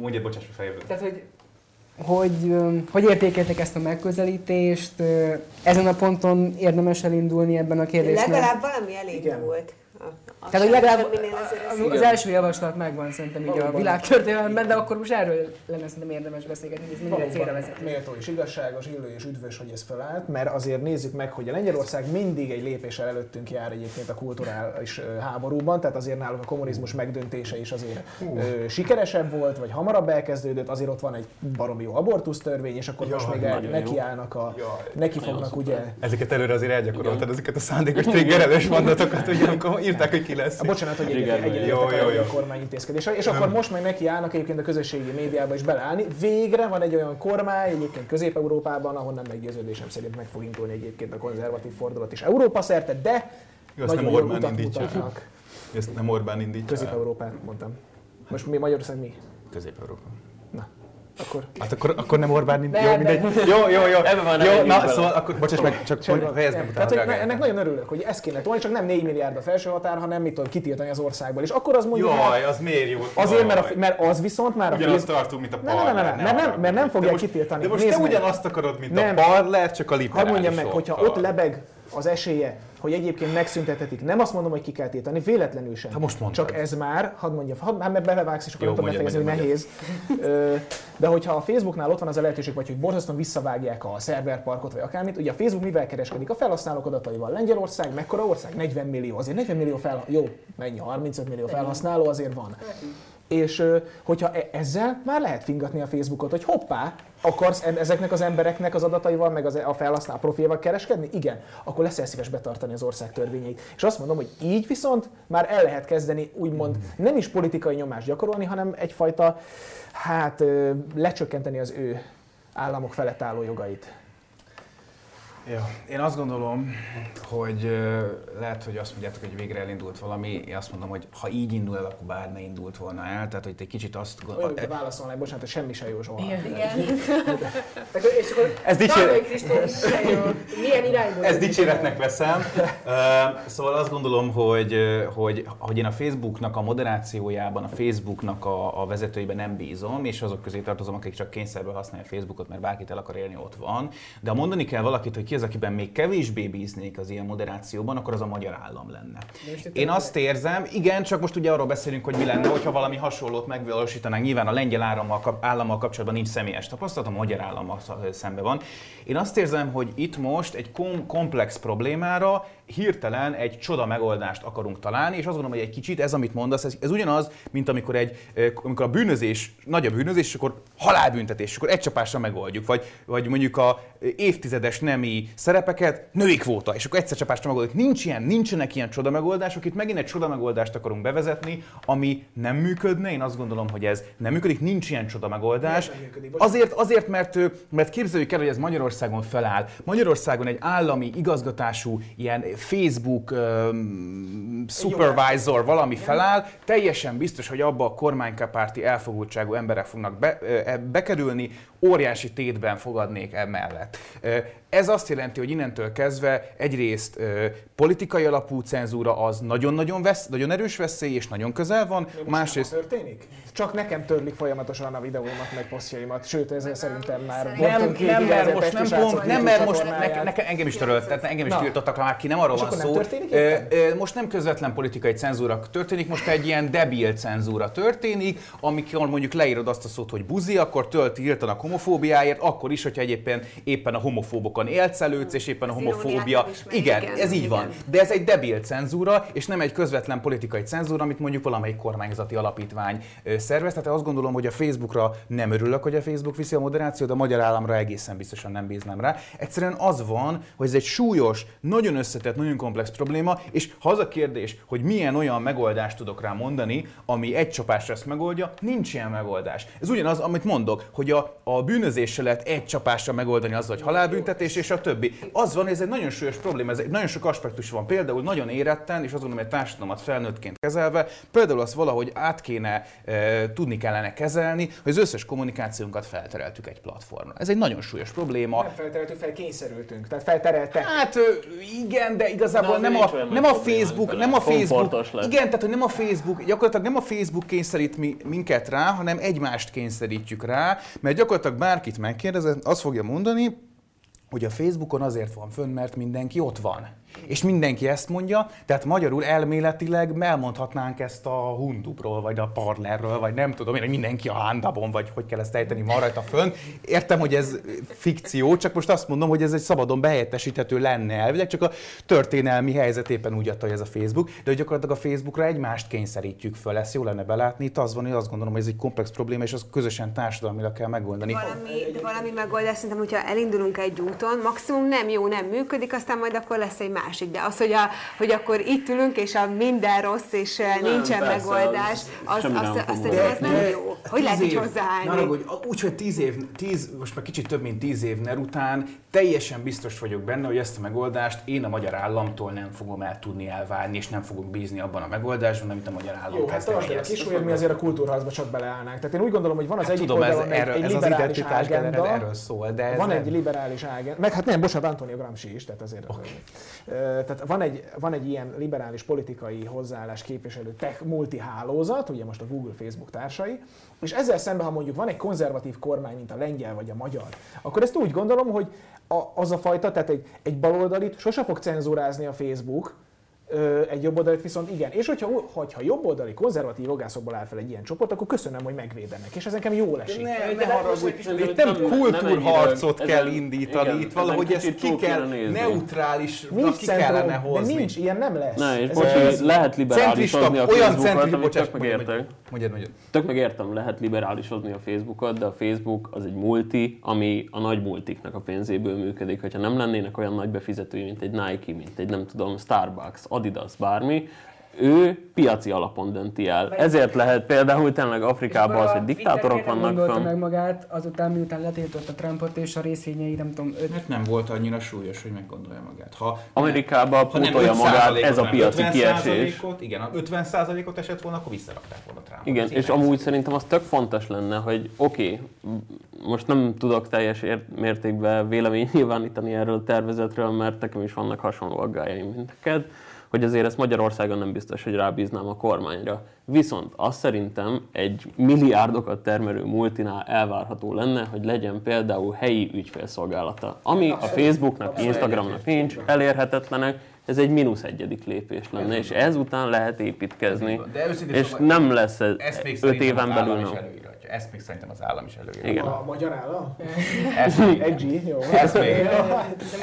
Mondja, bocsáss a fejből. Tehát, hogy hogy, hogy értékeltek ezt a megközelítést? Ezen a ponton érdemes elindulni ebben a kérdésben? Legalább valami elindult. Tehát, hogy legalább az, első javaslat megvan szerintem így a világtörténelemben, de akkor most erről lenne szerintem érdemes beszélgetni, hogy ez mennyire célra vezet. Méltó és igazságos, illő és üdvös, hogy ez felállt, mert azért nézzük meg, hogy a Lengyelország mindig egy lépéssel előttünk jár egyébként a kulturális háborúban, tehát azért náluk a kommunizmus megdöntése is azért ö, sikeresebb volt, vagy hamarabb elkezdődött, azért ott van egy baromi jó abortusz törvény, és akkor Jaj, most még el, nekiállnak a, neki fognak ugye... Ezeket előre azért elgyakoroltad, ezeket a szándékos triggerelős mondatokat, ugye, amikor írták, hogy ki lesz. Bocsánat, hogy egyetértek a kormány intézkedésre. És akkor most meg neki állnak egyébként a közösségi médiába is beleállni. Végre van egy olyan kormány, egyébként Közép-Európában, ahol nem meggyőződésem szerint meg fog indulni egyébként a konzervatív fordulat is Európa szerte, de Jó, nagyon nem Orbán indítja. Ezt nem Orbán indítja. Közép-Európát mondtam. Most mi Magyarország mi? Közép-Európa. Akkor... Hát akkor, akkor nem Orbán nincs. Jó, mindegy. Jó, jó, jó. Ebben van jó, na, szóval akkor, bocsáss meg, csak fejezd meg utána. Tehát, ennek nagyon örülök, hogy ezt kéne tolni, csak nem 4 milliárd a felső határ, hanem mit tudom, kitiltani az országból. És akkor az mondjuk... Jaj, az miért jó? Azért, mert, a, mert az viszont már a Ugyanazt tartunk, mint a parler. Nem, nem, nem, mert nem, mert nem fogják kitiltani. De most te ugyanazt akarod, mint a parler, csak a liberális Hadd mondjam meg, hogyha ott lebeg az esélye, hogy egyébként megszüntethetik. Nem azt mondom, hogy ki kell tiltani, véletlenül sem. Ha most mondtad. Csak ez már, hadd mondjam, hadd, hát mert belevágsz, és akkor nem tudom befejezni, hogy nehéz. De hogyha a Facebooknál ott van az a lehetőség, vagy hogy borzasztóan visszavágják a szerverparkot, vagy akármit, ugye a Facebook mivel kereskedik? A felhasználók adataival. Lengyelország, mekkora ország? 40 millió. Azért 40 millió fel, jó, mennyi, 35 millió felhasználó azért van. És hogyha e- ezzel már lehet fingatni a Facebookot, hogy hoppá, akarsz ezeknek az embereknek az adataival, meg az, e- a felhasználó profiljával kereskedni? Igen. Akkor leszel szíves betartani az ország törvényeit. És azt mondom, hogy így viszont már el lehet kezdeni úgymond nem is politikai nyomást gyakorolni, hanem egyfajta, hát lecsökkenteni az ő államok felett álló jogait. Ja, én azt gondolom, hogy lehet, hogy azt mondjátok, hogy végre elindult valami, én azt mondom, hogy ha így indul el, akkor bár ne indult volna el, tehát hogy egy kicsit azt gondolom... Olyan, válaszolnál, bocsánat, hogy semmi se jó soha. Igen. Igen. és akkor ez dicséret... Milyen irányból? Ez dicséretnek veszem. szóval azt gondolom, hogy, hogy, hogy én a Facebooknak a moderációjában, a Facebooknak a, a vezetőiben nem bízom, és azok közé tartozom, akik csak kényszerből használják a Facebookot, mert bárkit el akar élni, ott van. De ha mondani kell valakit, hogy ki az, akiben még kevésbé bíznék az ilyen moderációban, akkor az a magyar állam lenne. Én azt érzem, igen, csak most ugye arról beszélünk, hogy mi lenne, hogyha valami hasonlót megvalósítanánk. Nyilván a lengyel állammal, állammal kapcsolatban nincs személyes tapasztalat, a magyar állammal szemben van. Én azt érzem, hogy itt most egy kom- komplex problémára hirtelen egy csoda megoldást akarunk találni, és azt gondolom, hogy egy kicsit ez, amit mondasz, ez, ez ugyanaz, mint amikor, egy, amikor a bűnözés, nagy a bűnözés, és akkor halálbüntetés, és akkor egy csapásra megoldjuk, vagy, vagy mondjuk a évtizedes nemi szerepeket női kvóta, és akkor egyszer csapásra megoldjuk. Nincs ilyen, nincsenek ilyen csoda megoldások, itt megint egy csoda megoldást akarunk bevezetni, ami nem működne, én azt gondolom, hogy ez nem működik, nincs ilyen csoda megoldás. Azért, azért mert, mert képzeljük el, hogy ez Magyarországon feláll. Magyarországon egy állami igazgatású ilyen Facebook um, supervisor valami feláll, teljesen biztos, hogy abba a kormánykapárti elfogultságú emberek fognak be, bekerülni, óriási tétben fogadnék emellett. Ez azt jelenti, hogy innentől kezdve egyrészt ö, politikai alapú cenzúra az nagyon-nagyon, vesz, nagyon erős veszély, és nagyon közel van, Most másrészt... nem történik? Csak nekem törlik folyamatosan a videóimat, meg posztjaimat, sőt ezzel szerintem már Nem, voltunk két nem, mert most nem pont, nem, mert most nekem, engem is törölt, tehát engem is tiltottak már ki, nem arról van nem szó. Most nem közvetlen politikai cenzúra történik, most egy ilyen debil cenzúra történik, amikor mondjuk leírod azt a szót, hogy buzi, akkor tölt írtanak homofóbiáért, akkor is, hogyha egyébként éppen a homofóbokon élcelődsz, és éppen a Az homofóbia... Igen, igen, ez így van. igen. De ez egy debil cenzúra, és nem egy közvetlen politikai cenzúra, amit mondjuk valamelyik kormányzati alapítvány szervez. Tehát azt gondolom, hogy a Facebookra nem örülök, hogy a Facebook viszi a moderációt, a magyar államra egészen biztosan nem bíznám rá. Egyszerűen az van, hogy ez egy súlyos, nagyon összetett, nagyon komplex probléma, és ha az a kérdés, hogy milyen olyan megoldást tudok rá mondani, ami egy csapásra ezt megoldja, nincs ilyen megoldás. Ez ugyanaz, amit mondok, hogy a, a bűnözéssel lehet egy csapásra megoldani azzal, hogy halálbüntetés és a többi. Az van, hogy ez egy nagyon súlyos probléma, ez egy nagyon sok aspektus van. Például nagyon éretten, és azt gondolom, hogy a társadalmat felnőttként kezelve, például azt valahogy át kéne, e, tudni kellene kezelni, hogy az összes kommunikációnkat feltereltük egy platformra. Ez egy nagyon súlyos probléma. Nem feltereltük fel, kényszerültünk. Tehát feltereltek. Hát igen, de igazából De nem a, nem a Facebook, nem a Facebook, igen, tehát hogy nem a Facebook, gyakorlatilag nem a Facebook kényszerít mi, minket rá, hanem egymást kényszerítjük rá, mert gyakorlatilag bárkit megkérdez, azt fogja mondani, hogy a Facebookon azért van fönn, mert mindenki ott van. És mindenki ezt mondja, tehát magyarul elméletileg elmondhatnánk ezt a Hundubról, vagy a Parlerről, vagy nem tudom én, hogy mindenki a Handabon, vagy hogy kell ezt ejteni, van rajta fönn. Értem, hogy ez fikció, csak most azt mondom, hogy ez egy szabadon behelyettesíthető lenne elvileg, csak a történelmi helyzet éppen úgy adta, hogy ez a Facebook, de hogy gyakorlatilag a Facebookra egymást kényszerítjük föl, ezt jó lenne belátni. Itt az van, hogy azt gondolom, hogy ez egy komplex probléma, és azt közösen társadalmilag kell megoldani. Valami, de valami megoldás szerintem, hogyha elindulunk egy úton, maximum nem jó, nem működik, aztán majd akkor lesz egy másik. De az, hogy, a, hogy akkor itt ülünk, és a minden rossz, és nem, nincsen persze, megoldás, az az, az, fog az, szerintem az nem jó. Hogy lehet így hozzáállni? Ne haragudj, úgy, hogy tíz év, tíz, most már kicsit több mint tíz év NER után teljesen biztos vagyok benne, hogy ezt a megoldást én a magyar államtól nem fogom el tudni elvárni, és nem fogok bízni abban a megoldásban, amit a magyar állam Jó, hát tartsanak kezdeményez. is, hogy mi azért a kultúrharcba csak beleállnánk. Tehát én úgy gondolom, hogy van az Hát egyik tudom, ez, oldalon egy, erről, egy ez az liberális identitás erről, ágenda, erről szól, de ez van nem. egy liberális ágenda, meg hát nem, bocsánat, Antonio Gramsci is, tehát azért. Okay. Tehát van egy, van egy ilyen liberális politikai hozzáállás képviselő tech multi hálózat, ugye most a Google, Facebook társai, és ezzel szemben, ha mondjuk van egy konzervatív kormány, mint a lengyel vagy a magyar, akkor ezt úgy gondolom, hogy a, az a fajta, tehát egy, egy baloldalit sose fog cenzúrázni a Facebook, egy jobboldalit viszont igen. És hogyha, hogyha jobboldali konzervatív jogászokból áll fel egy ilyen csoport, akkor köszönöm, hogy megvédenek. És ez nekem jól esik. Ne, de ne hát haragudj, most itt nem- nem kultúrharcot nem kell indítani, igen, itt valahogy ezt ki kell, neutrálisra Nincs ki kellene de hozni. nincs, ilyen nem lesz. Ne, és Ez bocs, hogy lehet liberálisozni a olyan Facebookot, amit tök megértek. Tök megértem, lehet liberálisozni a Facebookot, de a Facebook az egy multi, ami a nagy multiknak a pénzéből működik. Hogyha nem lennének olyan nagy befizetői, mint egy Nike, mint egy nem tudom, Starbucks, Adidas, bármi, ő piaci alapon dönti el. Ezért lehet például tényleg Afrikában az, hogy diktátorok vannak fönn. meg magát, azután miután letiltotta Trumpot és a részvényei, nem tudom, öt Mert nem volt annyira súlyos, hogy meggondolja magát. Ha, Amerikában pótolja magát 5%-ot, ez a piaci 50%-ot, kiesés. Igen, ha 50%-ot esett volna, akkor visszarakták volna Trumpot. Igen, és amúgy szerintem az tök fontos lenne, hogy oké, okay, most nem tudok teljes ér- mértékben véleményt nyilvánítani erről a tervezetről, mert nekem is vannak hasonló aggájaim, mint neked, hogy azért ezt Magyarországon nem biztos, hogy rábíznám a kormányra. Viszont azt szerintem egy milliárdokat termelő multinál elvárható lenne, hogy legyen például helyi ügyfélszolgálata. Ami a Facebooknak, Instagramnak nincs, elérhetetlenek, ez egy mínusz egyedik lépés lenne, és ezután lehet építkezni. És szóval- nem lesz ez Ezt még öt éven belül nem. Ezt még szerintem az állam is előírhatja. Igen. A magyar állam? Ezt még, Egy jó. ezt még,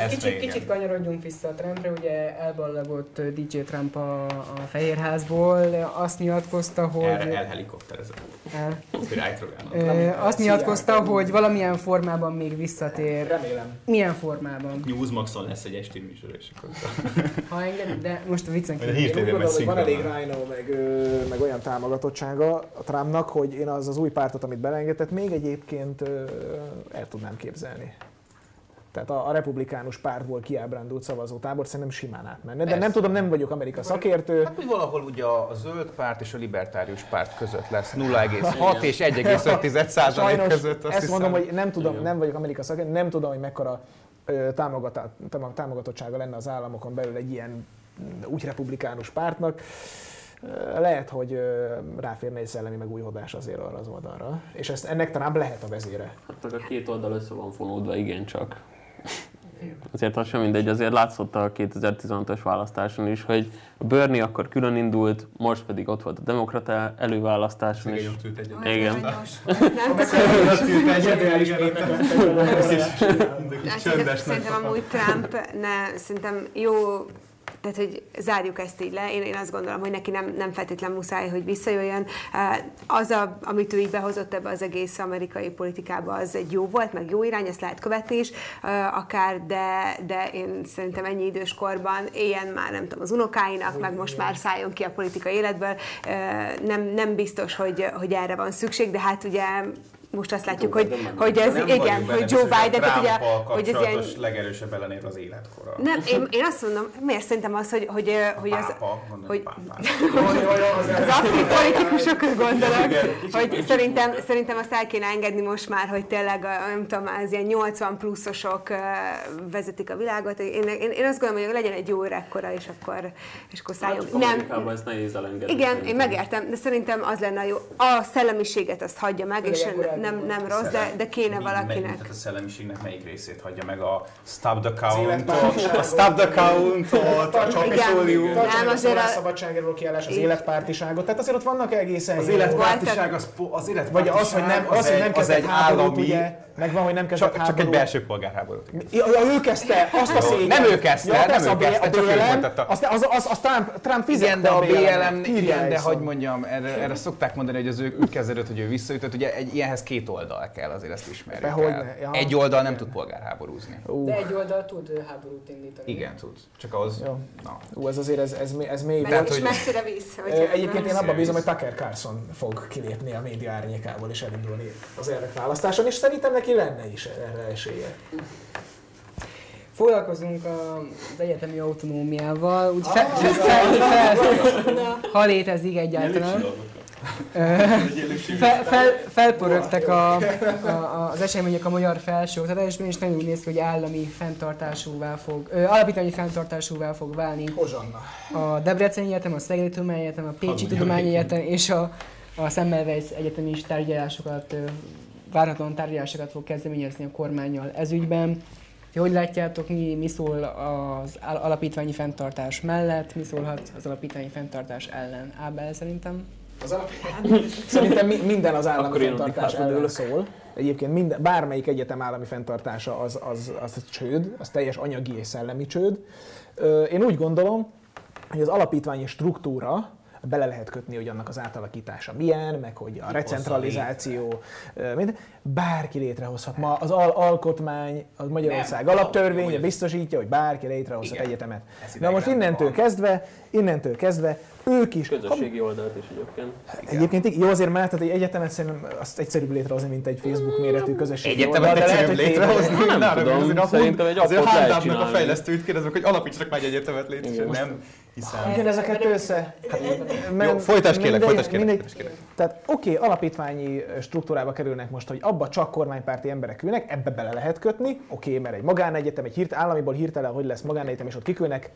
Kicsit, még, kicsit kanyarodjunk vissza a Trumpra, ugye elballagott DJ Trump a, a Fehérházból, azt nyilatkozta, hogy... El, elhelikopterezett. el, ö, azt nyilatkozta, hogy valamilyen formában még visszatér. Remélem. Milyen formában? Newsmaxon lesz egy esti műsor, és akkor... Ha enged, de most a viccen kívül. Én úgy gondolom, hogy van elég. Rhino, meg, meg olyan támogatottsága a Trumpnak, hogy én az az új pártot, amit belengedett, még egyébként el tudnám képzelni. Tehát a, a republikánus pártból kiábrándult szavazótábor szerintem simán átmenne. De nem Persze. tudom, nem vagyok Amerika szakértő. Hát úgy valahol ugye a zöld párt és a libertárius párt között lesz 0,6 és 1,5 százalék között. Azt ezt hiszem. mondom, hogy nem tudom, nem vagyok Amerika szakértő, nem tudom, hogy mekkora támogatottsága lenne az államokon belül egy ilyen mm, úgy republikánus pártnak, lehet, hogy ráférne egy szellemi megújhodás azért arra az oldalra. És ezt, ennek Trump lehet a vezére. Hát a két oldal össze van fonódva, igen csak. Azért az sem mindegy, azért látszott a 2016-os választáson is, hogy a Bernie akkor külön indult, most pedig ott volt a demokrata előválasztáson is. Igen. <laughs> Szerintem amúgy Trump, ne, szerintem jó, tehát hogy zárjuk ezt így le, én, én azt gondolom, hogy neki nem, nem feltétlen muszáj, hogy visszajöjjön. Az, a, amit ő így behozott ebbe az egész amerikai politikába, az egy jó volt, meg jó irány, ezt lehet követni is, akár, de, de én szerintem ennyi idős korban éljen már, nem tudom, az unokáinak, meg most már szálljon ki a politikai életből. Nem, nem biztos, hogy, hogy erre van szükség, de hát ugye most azt látjuk, Joe hogy, hogy ez, Nem igen, hogy Joe Biden, tehát ugye, hogy ez ilyen kapcsolatos legerősebb ellenér az életkora. nem, én, én azt mondom, miért szerintem az, hogy, hogy, hogy az, Pápa, mondom, hogy- az aktív politikusokra gondolok, hogy szerintem, szerintem azt el kéne engedni most már, hogy tényleg, a, nem tudom, az ilyen 80 pluszosok vezetik a világot. Én, én, én azt gondolom, hogy legyen egy jó öregkora, és akkor, és akkor szálljon. Hát, Nem, ezt nehéz elengedni. igen, én megértem, de szerintem az lenne a jó. A szellemiséget azt hagyja meg, és nem, nem rossz, de, de kéne valakinek. Tehát a szellemiségnek melyik részét hagyja meg a stop the count életpártiságot. a stop the count a Capitolium. Nem, azért a- szólásszabadságról kiállás, az életpártiságot. Tehát azért ott vannak egészen Az életpártiság, az, az Vagy életpártiság, az, hogy nem, az, hogy nem az kezdett egy háborút, állami, ugye, meg van, hogy nem kezdett csak, csak egy belső polgárháborút. Ja, ja, ő kezdte, azt a szégyen. Nem ő kezdte, nem ő a B- kezdte, a csak ő BLM, folytatta. Az, az, az, az Trump, Trump fizette Igen, de a BLM, igen, de hogy mondjam, erre, erre szokták mondani, hogy az ő úgy kezdődött, hogy ő visszaütött, ugye egy ilyenhez két oldal kell, azért ezt ismerjük De el. ja. Egy oldal nem tud polgárháborúzni. De egy oldal tud háborút indítani. Igen, tud. Csak az, Jó. na. Ú, ez azért, ez, ez, ez mély. Meg Tehát, hogy- messzire visz. Ö, hogyha- Egyébként én abban bízom, hogy Tucker Carlson fog kilépni a média árnyékából és elindulni az elnökválasztáson, és szerintem neki lenne is erre esélye. Foglalkozunk a- az egyetemi autonómiával, úgy fel, fel, fel, fel, ha létezik egyáltalán. Fel, fel, felpörögtek a, a, az események a magyar felsőoktatásban, és nagyon úgy néz ki, hogy állami fenntartásúvá fog, ö, alapítványi fenntartásúvá fog válni Hozsanna. a Debreceni Egyetem, a Szegedi Tudományegyetem, a Pécsi Tudományegyetem és a, a Semmelweis egyetemi is tárgyalásokat, várhatóan tárgyalásokat fog kezdeményezni a kormányjal ez ügyben. Hogy látjátok, mi, mi szól az al- alapítványi fenntartás mellett, mi szólhat az alapítványi fenntartás ellen? Ábel szerintem. Az alap... <laughs> Szerintem mi, minden az állami Akkor fenntartás ellen szól. Egyébként minden, bármelyik egyetem állami fenntartása az, az, az egy csőd, az teljes anyagi és szellemi csőd. Én úgy gondolom, hogy az alapítványi struktúra bele lehet kötni, hogy annak az átalakítása milyen, meg hogy a recentralizáció, ö, minden. bárki létrehozhat. Ma az al- alkotmány, a Magyarország Nem, alaptörvénye jó. biztosítja, hogy bárki létrehozhat Igen. egyetemet. Na most innentől van. kezdve, innentől kezdve ők is, Közösségi oldalt is egyébként. Egyébként igen, jó azért mert tehát egy egyetemet szerintem azt egyszerűbb létrehozni, mint egy Facebook méretű közösség. Egyetemet egyszerűbb létrehozni, Nem Na, tudom, azért a szerintem egy azért a appot lehet Handupnak a csinálni. fejlesztőit kérdezek, hogy alapítsanak már egy egyetemet létre, nem hiszem. Igen, ez a kettő össze. Hát, Jó, folytasd kérlek, folytasd kérlek, mindegy- kérlek. Tehát oké, okay, alapítványi struktúrába kerülnek most, hogy abba csak kormánypárti emberek ülnek, ebbe bele lehet kötni, oké, okay, mert egy magánegyetem, egy hirt, államiból hirtelen, hogy lesz magánegyetem, és ott kikülnek,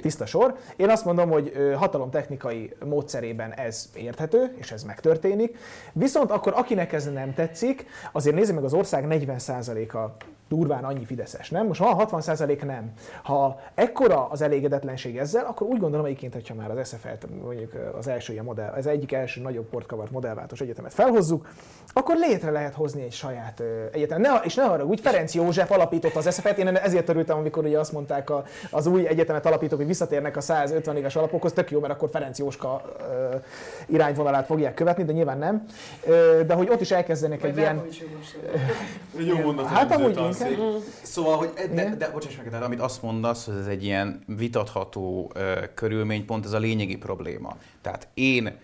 tiszta sor. Én azt mondom, hogy hatalomtechnikai módszerében ez érthető, és ez megtörténik. Viszont akkor akinek ez nem tetszik, azért nézze meg az ország 40%-a durván annyi fideszes, nem? Most ha 60% nem. Ha ekkora az elégedetlenség ezzel, akkor úgy gondolom egyébként, hogyha már az SFL-t mondjuk az első ilyen modell, az egyik első nagyobb portkavart modellváltós egyetemet felhozzuk, akkor létre lehet hozni egy saját egyetem. Ne, és ne arra, úgy Ferenc József alapította az SFL-t, én ezért örültem, amikor ugye azt mondták az új egyetemet alapítók, hogy visszatérnek a 150 éves alapokhoz, tök jó, mert akkor Ferenc Jóska ö, irányvonalát fogják követni, de nyilván nem. Ö, de hogy ott is elkezdenek egy ilyen... Jó mondat, Hát amúgy inkább. Szóval, hogy de, Igen. de bocsáss meg, tehát amit azt mondasz, hogy ez egy ilyen vitatható uh, körülmény, pont ez a lényegi probléma. Tehát én e,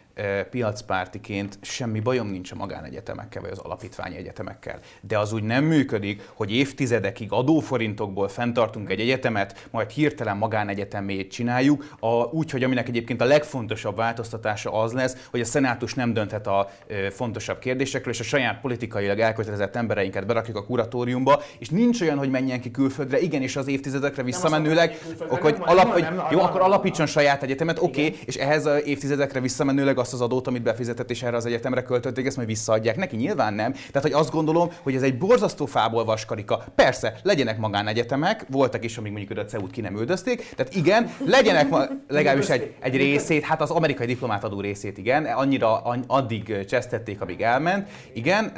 piacpártiként semmi bajom nincs a magánegyetemekkel, vagy az alapítványi egyetemekkel. De az úgy nem működik, hogy évtizedekig adóforintokból fenntartunk egy egyetemet, majd hirtelen magánegyetemét csináljuk, a, úgy, hogy aminek egyébként a legfontosabb változtatása az lesz, hogy a szenátus nem dönthet a e, fontosabb kérdésekről, és a saját politikailag elkötelezett embereinket berakjuk a kuratóriumba, és nincs olyan, hogy menjen ki külföldre, igenis az évtizedekre visszamenőleg, hogy alap, hogy, jó, akkor alapítson saját egyetemet, oké, okay, és ehhez az évtizedekre visszamenőleg azt az adót, amit befizetett és erre az egyetemre költötték, ezt majd visszaadják neki. Nyilván nem. Tehát, hogy azt gondolom, hogy ez egy borzasztó fából vaskarika. Persze, legyenek magánegyetemek, voltak is, amíg mondjuk a CEU-t ki nem üldözték. Tehát igen, legyenek ma, <laughs> legalábbis egy, egy részét, hát az amerikai diplomát adó részét, igen, annyira addig csesztették, amíg elment. Igen.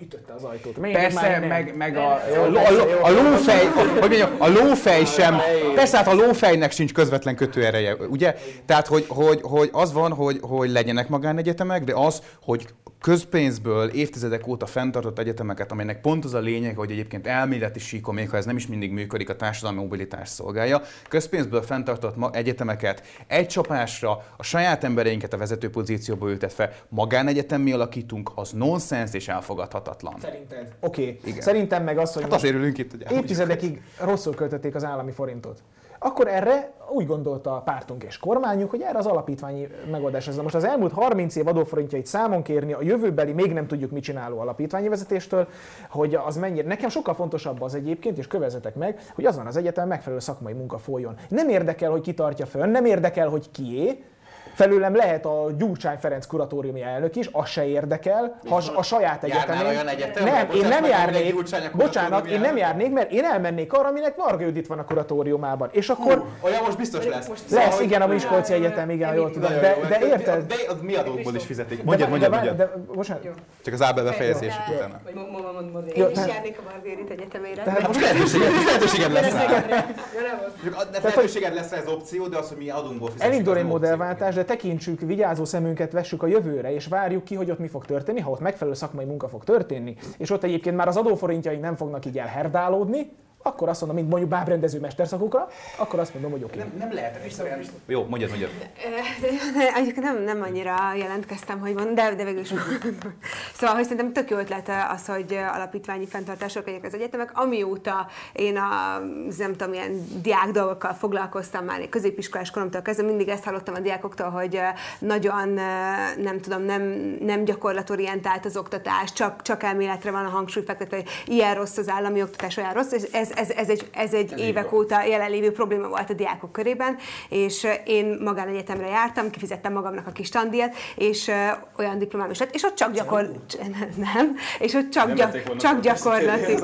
Ütötte az ajtót. Persze, meg, meg a, a, a, a, lófej, hogy mondjam, a lófej sem, persze hát a lófejnek sincs közvetlen kötőereje, ugye? Tehát, hogy, hogy, hogy az van, hogy, hogy legyenek magánegyetemek, de az, hogy közpénzből évtizedek óta fenntartott egyetemeket, amelynek pont az a lényeg, hogy egyébként elméleti síkon, még ha ez nem is mindig működik, a társadalmi mobilitás szolgálja, közpénzből fenntartott egyetemeket egy csapásra a saját embereinket a vezető pozícióba ültetve magánegyetemmé alakítunk, az nonsens és elfogadhatatlan. Szerinted? Oké. Okay. Szerintem meg az, hogy hát azért ülünk itt, hogy évtizedekig rosszul költötték az állami forintot akkor erre úgy gondolta a pártunk és kormányunk, hogy erre az alapítványi megoldás ez. Most az elmúlt 30 év adóforintjait számon kérni a jövőbeli, még nem tudjuk mit csináló alapítványi vezetéstől, hogy az mennyire. Nekem sokkal fontosabb az egyébként, és kövezetek meg, hogy azon az egyetem megfelelő szakmai munka folyjon. Nem érdekel, hogy ki tartja fönn, nem érdekel, hogy kié, Felőlem lehet a Gyurcsány Ferenc kuratóriumi elnök is, az se érdekel, ha a saját egyetemén. olyan nem, én nem járnék, bocsánat, én nem járnék, mert én elmennék arra, aminek Varga Judit van a kuratóriumában. És akkor... Hú, olyan most biztos lesz. Most lesz, szóval, igen, a Miskolci Egyetem, igen, jól tudom. De, de érted? De az mi adókból is fizetik. Mondjad, mondjad, mondjad. Csak az ábel befejezés után. Én is járnék a Varga Judit Egyetemére. Tehát most lehetőséged lesz rá. Lehetőséged lesz rá ez opció, de az, hogy mi adónkból fizetjük. Elindul egy modellváltás, de tekintsük, vigyázó szemünket vessük a jövőre, és várjuk ki, hogy ott mi fog történni, ha ott megfelelő szakmai munka fog történni, és ott egyébként már az adóforintjaink nem fognak így elherdálódni, akkor azt mondom, mint mondjuk bábrendező mesterszakokra, akkor azt mondom, hogy oké. Okay. Nem, nem lehet egyszerűen. Jó, mondjad, mondjad. Nem, nem annyira jelentkeztem, hogy van, de, de végül is. <laughs> szóval, hogy szerintem tök jó ötlet az, hogy alapítványi fenntartások legyenek az egyetemek. Amióta én a, nem tudom, ilyen diák dolgokkal foglalkoztam már középiskolás koromtól kezdve, mindig ezt hallottam a diákoktól, hogy nagyon, nem tudom, nem, nem gyakorlatorientált az oktatás, csak, csak elméletre van a hangsúly fektetve, hogy ilyen rossz az állami oktatás, olyan rossz, és ez, ez, ez egy, ez egy ez évek óta jelenlévő probléma volt a diákok körében, és én magánegyetemre jártam, kifizettem magamnak a kis tandíjat, és olyan diplomám is lett, és ott csak gyakor... Nem, és ott csak, gyak, csak gyakorlati...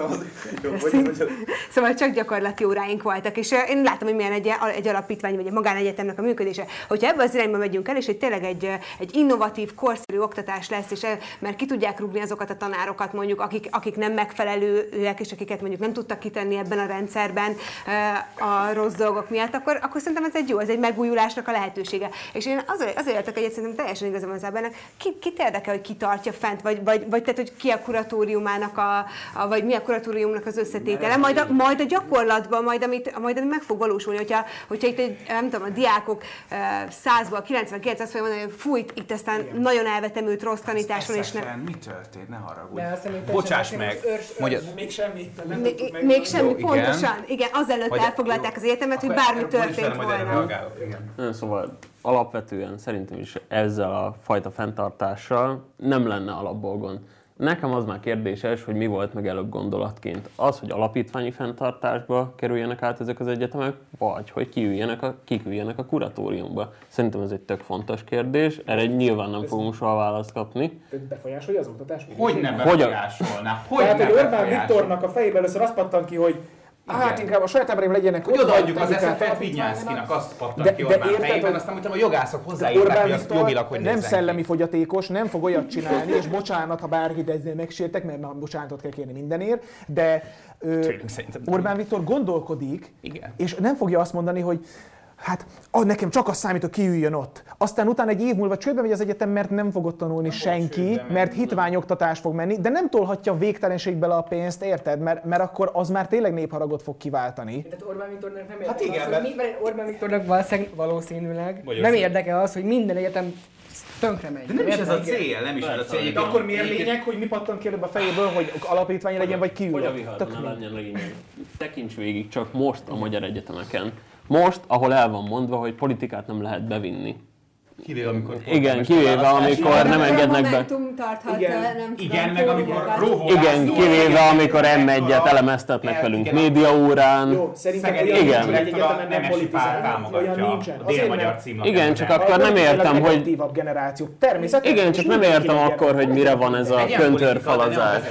Szóval csak gyakorlati óráink voltak, és én láttam, hogy milyen egy, egy alapítvány vagy egy magánegyetemnek a működése. Hogyha ebbe az irányba megyünk el, és hogy tényleg egy, egy innovatív, korszerű oktatás lesz, és mert ki tudják rúgni azokat a tanárokat mondjuk, akik, akik nem megfelelőek, és akiket mondjuk nem tudtak kitenni ebben a rendszerben a rossz dolgok miatt, akkor, akkor szerintem ez egy jó, ez egy megújulásnak a lehetősége. És én azért, azért értek egyet, szerintem teljesen igazam az ebben, ki, kit érdekel, hogy ki tartja fent, vagy, vagy, vagy tehát, hogy ki a kuratóriumának, a, a, vagy mi a kuratóriumnak az összetétele, majd a, majd a gyakorlatban, majd amit, majd ami meg fog valósulni, hogyha, hogyha itt egy, nem tudom, a diákok 100-ból 99 azt mondani, hogy fújt, itt aztán Igen. nagyon elvetemült rossz tanításon, és nem. Mi történt? Ne haragudj. Bocsáss meg. Még semmi. Még semmi, pontosan. Igen, igen azelőtt hogy, elfoglalták az egyetemet, hogy bármi történt volna. Igen. Szóval alapvetően szerintem is ezzel a fajta fenntartással nem lenne alapból gond. Nekem az már kérdéses, hogy mi volt meg előbb gondolatként. Az, hogy alapítványi fenntartásba kerüljenek át ezek az egyetemek, vagy hogy kiüljenek a, kiküljenek a kuratóriumba. Szerintem ez egy tök fontos kérdés, erre nyilván nem fogunk soha választ kapni. Befolyásolja az oktatás? Hogy nem befolyásolná? Hogy Tehát, hogy Orbán Viktornak a fejében először azt pattan ki, hogy igen. Hát inkább a saját embereim legyenek hogy odaadjuk az eszefet Vignyánszkinak, azt pattan ki Orbán érted, fejében, aztán mondtam, a jogászok hozzáírták, hogy azt jogilag hogy Nem szellemi fogyatékos, nem fog olyat csinálni, és bocsánat, ha bárki ezzel megsértek, mert már bocsánatot kell kérni mindenért, de ö, Orbán Viktor gondolkodik, Igen. és nem fogja azt mondani, hogy hát ah, nekem csak az számít, hogy kiüljön ott. Aztán utána egy év múlva csődbe megy az egyetem, mert nem fog ott tanulni nem senki, mert hitványoktatás fog menni, de nem tolhatja végtelenségbe a pénzt, érted? Mert, mert akkor az már tényleg népharagot fog kiváltani. Tehát Orbán Viktornak nem érdekel hát igen, az, mert... hogy Orbán Viktornak valószínűleg, valószínűleg nem érdekel az, hogy minden egyetem tönkre megy. De nem is ez a cél, nem is ez a cél. De akkor miért lényeg, hogy mi pattan ki előbb a fejéből, hogy alapítvány legyen, vagy Hogy a kiül? viharban ne legyen. Tekints végig csak most a magyar egyetemeken. Most, ahol el van mondva, hogy politikát nem lehet bevinni. Kivéve amikor Igen, kivéve amikor nem engednek be. Tarthat, Igen. nem tudom, Igen, meg amikor róvó Igen, kivéve amikor M1-et elemeztetnek velünk médiaórán. Jó, szerintem Igen. nem Olyan nincsen. dél-magyar címlapján. Igen, csak akkor nem értem, hogy... Generáció. Természetesen. Igen, csak nem értem akkor, hogy mire van ez a köntörfalazás.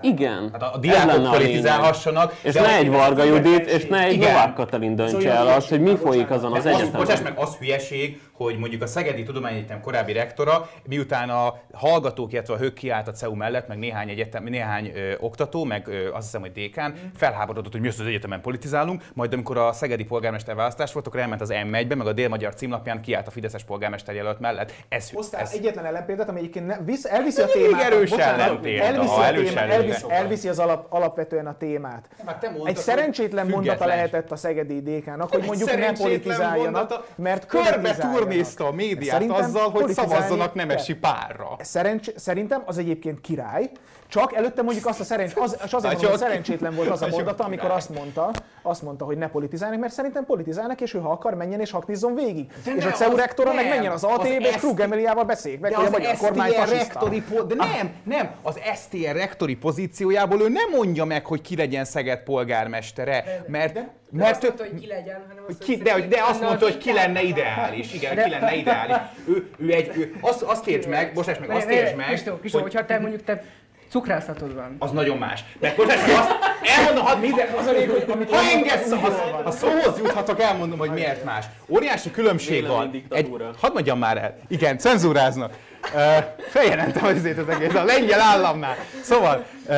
Igen. Hát a, diákok politizálhassanak. És ne egy Varga Judit, és ne egy. Novák Katalin döntse Szóval el azt, hogy mi folyik azon az, egyetemen. bocsáss meg, az hülyeség, hogy mondjuk a Szegedi Tudományegyetem korábbi rektora, miután a hallgatók, illetve a hők kiállt a CEU mellett, meg néhány, egyetem, néhány ö, oktató, meg ö, azt hiszem, hogy dékán, felháborodott, hogy mi az, egyetemen politizálunk, majd amikor a szegedi polgármester választás volt, akkor elment az M1-be, meg a dél-magyar címlapján kiállt a Fideszes polgármester jelölt mellett. Ez, Hoztál ez, egyetlen ellenpéldát, ami egyébként ne, visz, elviszi a témát. erős bocsánat, ellenpélda, elviszi, elviszi, az alap, alapvetően a témát. Hát te mondtad, Egy szerencsétlen mondata lehetett a szegedi DK-nak, hogy mondjuk ne szerencsétlen politizáljanak, mert körbe turnézta a médiát Szerintem azzal, hogy szavazzanak Nemesi párra. Szerencs, szerintem az egyébként király, csak előtte mondjuk azt a szerencs, az, és azért mondom, hogy szerencsétlen volt az a mondata, amikor azt mondta, azt mondta, hogy ne politizálnak, mert szerintem politizálnak, és ő ha akar, menjen és haknizzon végig. De és ne, a CEU rektora meg nem. menjen az ATV-be, és Krug Emiliával beszéljék meg, De hogy a az magyar kormány rektori po- de nem, nem, az STR rektori pozíciójából ő nem mondja meg, hogy ki legyen Szeged polgármestere, mert, Nem mert azt mondta, hogy ki legyen, hanem hogy azt, ki, de, hogy- de azt mondta, hogy ki lenne ideális. Igen, ki lenne ideális. Ő, ő egy, ő, azt, azt érts meg, bocsáss meg, azt érts meg, Kristó, Kristó, hogy hogyha te mondjuk te cukrászatod van. az nagyon más. Mert azt elmondom, hadd minden, az a lényeg, hogy amit ha engedsz, ha, ha szóhoz juthatok, elmondom, hogy miért más. Óriási különbség van. Egy, hadd mondjam már el. Igen, cenzúráznak. Uh, feljelentem azért az egész, a lengyel államnál. Szóval, uh,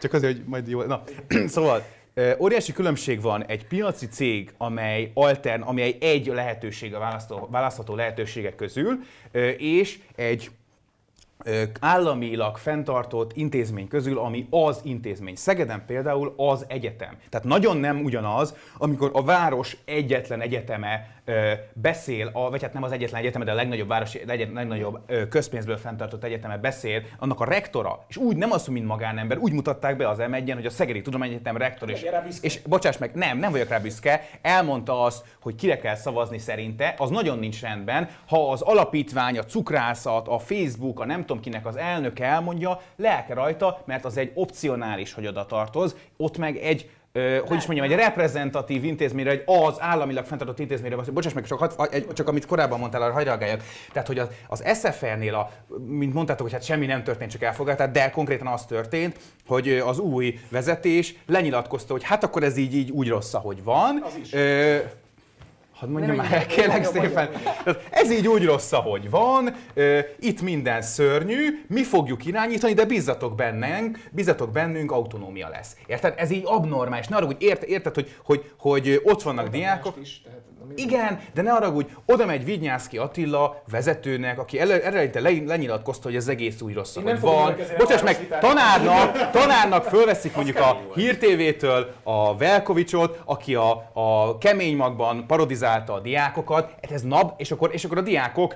csak azért, hogy majd jó. Na, <clears throat> szóval, óriási különbség van egy piaci cég, amely altern, amely egy lehetőség a választható lehetőségek közül, és egy államilag fenntartott intézmény közül, ami az intézmény. Szegeden például az egyetem. Tehát nagyon nem ugyanaz, amikor a város egyetlen egyeteme beszél, a, vagy hát nem az egyetlen egyeteme, de a legnagyobb városi, legyen, legnagyobb ö, közpénzből fenntartott egyeteme beszél, annak a rektora, és úgy nem az, hogy mint magánember, úgy mutatták be az m hogy a Szegedi Tudományegyetem rektor, és, rá büszke. és bocsáss meg, nem, nem vagyok rá büszke, elmondta azt, hogy kire kell szavazni szerinte, az nagyon nincs rendben, ha az alapítvány, a cukrászat, a Facebook, a nem tudom kinek az elnöke elmondja, lelke rajta, mert az egy opcionális, hogy oda tartoz, ott meg egy hogy is mondjam, egy reprezentatív intézményre, egy az államilag fenntartott intézményre, bocsáss meg, csak, egy, csak amit korábban mondtál, arra hagyj reagáljak. Tehát, hogy az, az SFR-nél, a, mint mondtátok, hogy hát semmi nem történt, csak elfogadtál, de konkrétan az történt, hogy az új vezetés lenyilatkozta, hogy hát akkor ez így, így úgy rossz, ahogy van. Az is. Ö, Hadd mondjam már, így, kérlek szépen. Ez így úgy rossz, ahogy van, itt minden szörnyű, mi fogjuk irányítani, de bízzatok bennünk, bízzatok bennünk, autonómia lesz. Érted? Ez így abnormális. Ne arra, hogy ért, érted, hogy, hogy, hogy ott vannak diákok, Is, igen, de ne arra, hogy oda megy Vignyászki Attila vezetőnek, aki ele- eleinte le, lenyilatkozta, hogy ez egész úgy rossz, hogy nem van. Bocsáss meg, tanárnak, <laughs> tanárnak fölveszik mondjuk a Hír TV-től a Velkovicsot, aki a, a kemény magban parodizálta a diákokat, Hát ez nap, és akkor, és akkor a diákok,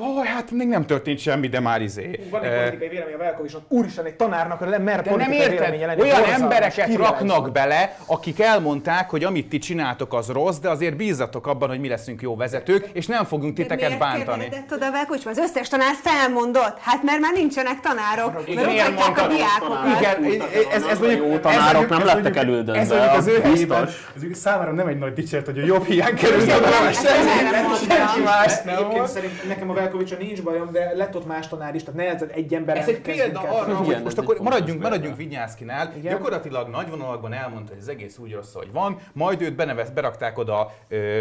"Ó, hát még nem történt semmi, de már izé. Van egy politikai vélemény a Velkovicsnak, úristen, egy tanárnak mer de nem érted, lenni. olyan embereket raknak bele, akik elmondták, hogy amit ti csináltok az rossz, de azért bízzatok abban, hogy mi leszünk jó vezetők, és nem fogunk titeket Miért bántani. kérdezett oda Velkovics? Az összes tanár felmondott. Hát mert már nincsenek tanárok. Mert miért oktatják a mondtad? diákokat. Igen, ez, ez, mondjuk... Jó tanárok nem lettek elődöntve, Ez mondjuk az ő helyében, ez számára nem egy nagy dicsért, hogy a jobb hiány kerül. Most oda, nem- senki- más Egyébként nekem a Velkovicsa nincs bajom, de lett ott más tanár is, tehát ne egy ember. Ez egy példa arra, hogy most akkor maradjunk, maradjunk Vignyászkinál. Igen. Gyakorlatilag nagy vonalakban elmondta, hogy az egész úgy rossz, hogy van, majd őt benevez, berakták oda ö,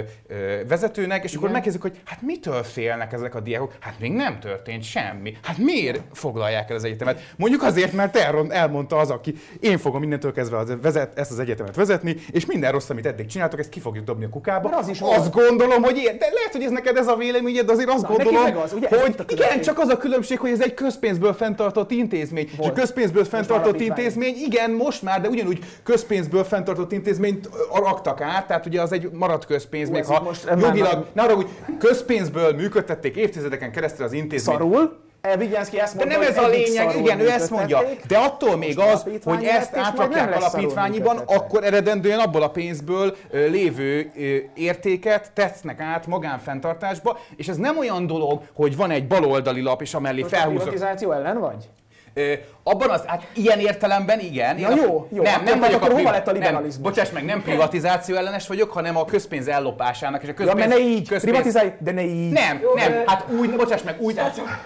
vezetőnek, és akkor megkezdik, hogy hát mitől félnek ezek a diákok? Hát még nem történt semmi. Hát miért foglalják el az egyetemet? Mondjuk azért, mert elron- elmondta az, aki én fogom innentől kezdve az vezet, ezt az egyetemet vezetni, és minden rossz, amit eddig csináltok, ezt ki fogjuk dobni a kukába. Mert az is azt volt. gondolom, hogy ilyen, de lehet, hogy ez neked ez a véleményed, de azért azt Na, gondolom, az, ugye? Hogy igen, csak az a különbség, hogy ez egy közpénzből fenntartott intézmény. És a Volt. közpénzből fenntartott intézmény, igen, most már, de ugyanúgy közpénzből fenntartott intézményt raktak át, tehát ugye az egy maradt közpénz, létezik ha most, már- jogilag, ne arra, hogy közpénzből működtették évtizedeken keresztül az intézményt. Szarul. E, Vigyenszki ezt De mondta, nem ez a lényeg, igen, ő ezt mondja. De attól még az, hogy ezt átrakják alapítványiban, akkor eredendően abból a pénzből lévő értéket tesznek át magánfenntartásba, és ez nem olyan dolog, hogy van egy baloldali lap, és amellé Most a felhúzok. privatizáció ellen vagy? Abban az, hát ilyen értelemben igen. Ja, jó, jó. Nem, nem vagyok akkor a hova lett a nem, liberalizmus? Bocsáss meg, nem privatizáció ellenes vagyok, hanem a közpénz ellopásának és a Ja, közpénz... mert ne így, közpénz- privatizálj, de ne így. nem, nem, hát úgy, bocsáss meg, úgy,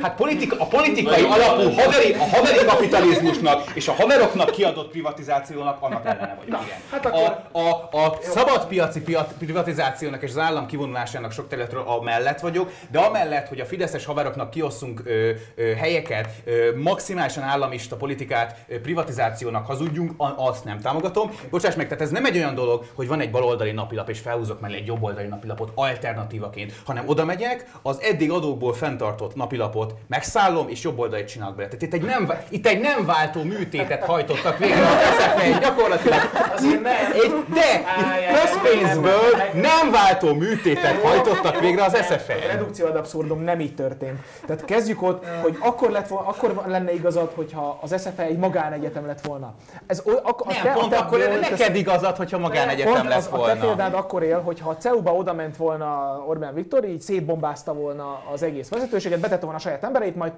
hát politika, a politikai alapú haveri, a haveri kapitalizmusnak és a haveroknak kiadott privatizációnak annak <laughs> ellene vagyok, igen. hát akkor- a, a, a szabadpiaci piac, privatizációnak és az állam kivonulásának sok területről amellett vagyok, de amellett, hogy a fideszes haveroknak kiosszunk ö, ö, helyeket, ö, maximálisan államista politikát privatizációnak hazudjunk, a, azt nem támogatom. Bocsáss meg, tehát ez nem egy olyan dolog, hogy van egy baloldali napilap és felhúzok mellé egy jobboldali napilapot alternatívaként, hanem oda megyek, az eddig adókból fenntartott napilapot megszállom és jobboldalit csinálok bele. Tehát itt egy nem, itt egy nem váltó műtétet hajtottak végre az SZFE, gyakorlatilag. Egy, de itt közpénzből nem váltó műtétet hajtottak végre az A SZFE. redukció ad abszurdum nem így történt. Tehát kezdjük ott, hogy akkor, lett akkor lenne igazad, hogyha az SFE egy magánegyetem lett volna. Ez, oly- ak- a Nem, te- a pont te- akkor teszed- neked igazad, hogyha magánegyetem lesz az, A te volna. példád akkor él, hogyha a CEU-ba oda ment volna Orbán Viktor, így szétbombázta volna az egész vezetőséget, betette volna a saját embereit, majd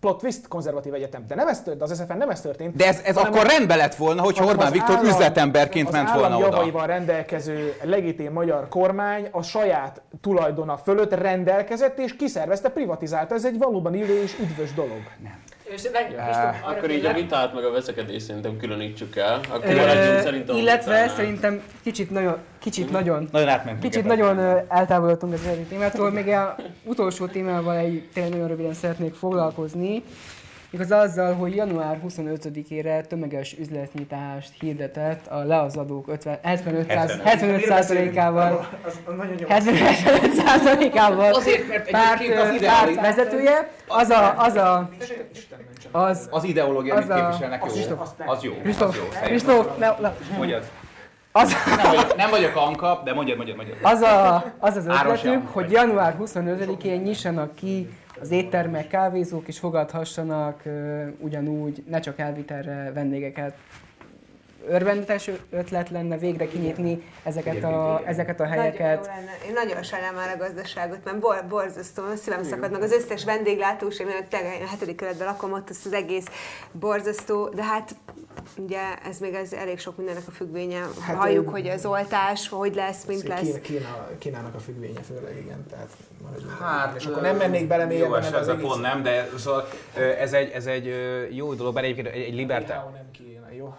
plot twist konzervatív egyetem. De nem ez történt, az SFN nem ez történt. De ez, ez akkor a- rendben lett volna, hogyha Orbán az Viktor állam- üzletemberként az ment volna oda. javaival rendelkező legitim magyar kormány a saját tulajdona fölött rendelkezett és kiszervezte, privatizálta. Ez egy valóban illő és üdvös dolog. És arra Akkor így a vitát meg a veszekedést szerintem különítsük el. Akkor ö, maradjunk szerintem Illetve vitánál. szerintem kicsit nagyon, kicsit nagyon Nagyon átmentünk. Kicsit nagyon eltávolodtunk az eredeti témától, még a utolsó témával egy, tényleg nagyon röviden szeretnék foglalkozni. Igaz azzal, hogy január 25-ére tömeges üzletnyitást hirdetett a leazadók 50, 75 75%-ával Az, az nagyon jó. 75%-ával Azért, mert párt, az párt vezetője, az a, az a, az, Az ideológia, Az amit a- képviselnek, jó. Az jó. Az Kristóf. Kristóf, ne, ne, Mondjad. az, Nem vagyok, nem vagyok ankap, de mondjad, mondjad, mondjad. Az, a, az az János hogy január 25-én nyissanak ki az éttermek, kávézók, és fogadhassanak ugyanúgy, ne csak elvitelre vendégeket. Örvendetes ötlet lenne végre kinyitni ezeket a, ezeket a Nagyon jó helyeket. lenne. Én nagyon sajnálom már a gazdaságot, mert bor, borzasztó, a szívem szakad meg az összes vendéglátós, én tényleg a hetedik kerületben lakom, ott az, az egész borzasztó, de hát ugye ez még ez elég sok mindennek a függvénye. Hát, Hát, Halljuk, ö, hogy az oltás, hogy lesz, mint lesz. Kínának a függvénye főleg, igen. Tehát Hát, és akkor nem mennék bele Jó, mélyebben, ez, mert ez a pont nem, de szóval ez egy, ez egy jó dolog, bár egyébként egy, egy libertár... WHO nem Kína, jó?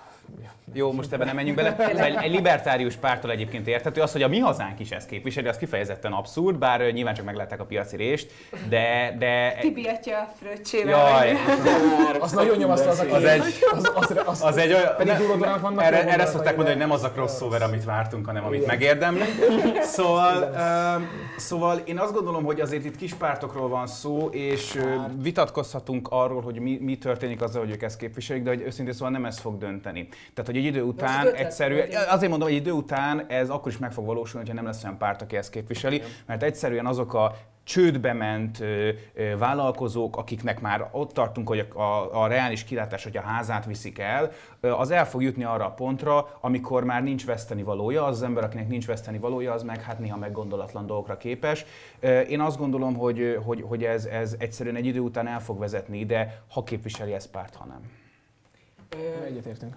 Jó, most ebben nem menjünk bele. Ez egy, egy libertárius pártól egyébként érthető. Az, hogy a mi hazánk is ezt képviseli, az kifejezetten abszurd, bár nyilván csak meglátták a piaci részt, de... de Tibiatja a fröccsével. Jaj, Az nagyon nyomasztó az a Az egy- az, az, az, az egy olyan... Pedig ne- vannak erre, erre szokták mondani, de- hogy nem az a crossover, amit vártunk, hanem amit megérdemlünk. Szóval, szóval én azt gondolom, hogy azért itt kis pártokról van szó, és vitatkozhatunk arról, hogy mi, mi történik azzal, hogy ők ezt képviselik, de hogy őszintén szóval nem ez fog dönteni. Tehát, hogy egy idő után ötlet egyszerűen, azért mondom, hogy egy idő után ez akkor is meg fog valósulni, hogyha nem lesz olyan párt, aki ezt képviseli, mert egyszerűen azok a csődbe ment ö, ö, vállalkozók, akiknek már ott tartunk, hogy a, a, a reális kilátás, hogy a házát viszik el, ö, az el fog jutni arra a pontra, amikor már nincs veszteni valója, az, az ember, akinek nincs veszteni valója, az meg hát néha meggondolatlan dolgokra képes. Ö, Én azt gondolom, hogy, hogy, hogy ez, ez egyszerűen egy idő után el fog vezetni ide, ha képviseli ezt párt, ha nem. Egyetértünk.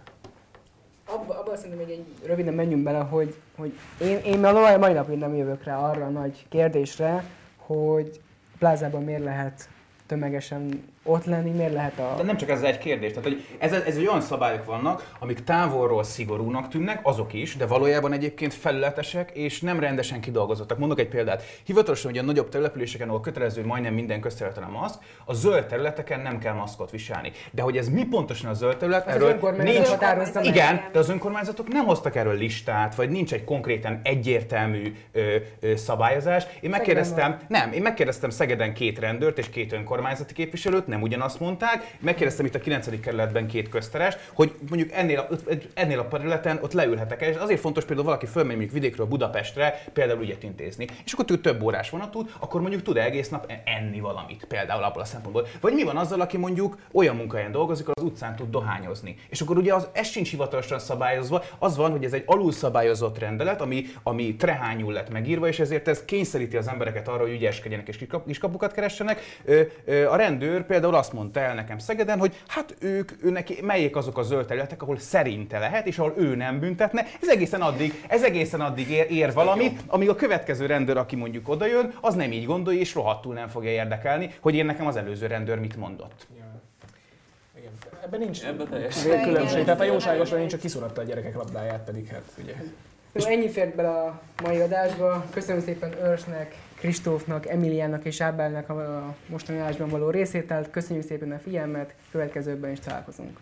Abba, abba szerintem még egy röviden menjünk bele, hogy, hogy én, én a mai napig nem jövök rá arra a nagy kérdésre, hogy plázában miért lehet tömegesen ott lenni, miért lehet a... De nem csak ez egy kérdés. Tehát, hogy ez, ez egy olyan szabályok vannak, amik távolról szigorúnak tűnnek, azok is, de valójában egyébként felületesek és nem rendesen kidolgozottak. Mondok egy példát. Hivatalosan ugye a nagyobb településeken, ahol kötelező majdnem minden közterületen a maszk, a zöld területeken nem kell maszkot viselni. De hogy ez mi pontosan a zöld terület, Az önkormányzat határozza meg. igen, de az önkormányzatok nem hoztak erről listát, vagy nincs egy konkrétan egyértelmű ö, ö, szabályozás. Én megkérdeztem, nem, én megkérdeztem Szegeden két rendőrt és két önkormányzati képviselőt, nem ugyanazt mondták. Megkérdeztem itt a 9. kerületben két közterest, hogy mondjuk ennél a, ennél a területen ott leülhetek és azért fontos például valaki fölmegy mondjuk vidékről Budapestre például ügyet intézni, és akkor tud több órás vonat tud, akkor mondjuk tud egész nap enni valamit, például abból a szempontból. Vagy mi van azzal, aki mondjuk olyan munkahelyen dolgozik, az utcán tud dohányozni. És akkor ugye az, ez sincs hivatalosan szabályozva, az van, hogy ez egy alulszabályozott rendelet, ami, ami trehányul lett megírva, és ezért ez kényszeríti az embereket arra, hogy ügyeskedjenek és kiskapukat keressenek. A rendőr például azt mondta el nekem Szegeden, hogy hát ők, őnek melyek azok a zöld területek, ahol szerinte lehet, és ahol ő nem büntetne. Ez egészen addig, ez egészen addig ér, ér valamit, amíg a következő rendőr, aki mondjuk odajön, az nem így gondolja, és rohadtul nem fogja érdekelni, hogy én nekem az előző rendőr mit mondott. Ebben nincs Ebben különbség. Tehát a jóságosra nincs, csak kiszuratta a gyerekek labdáját, pedig hát ugye. Jó, ennyi fért bele a mai adásba. Köszönöm szépen Örsnek, Kristófnak, Emiliának és Ábelnek a mostani adásban való részételt. Köszönjük szépen a figyelmet, következőben is találkozunk.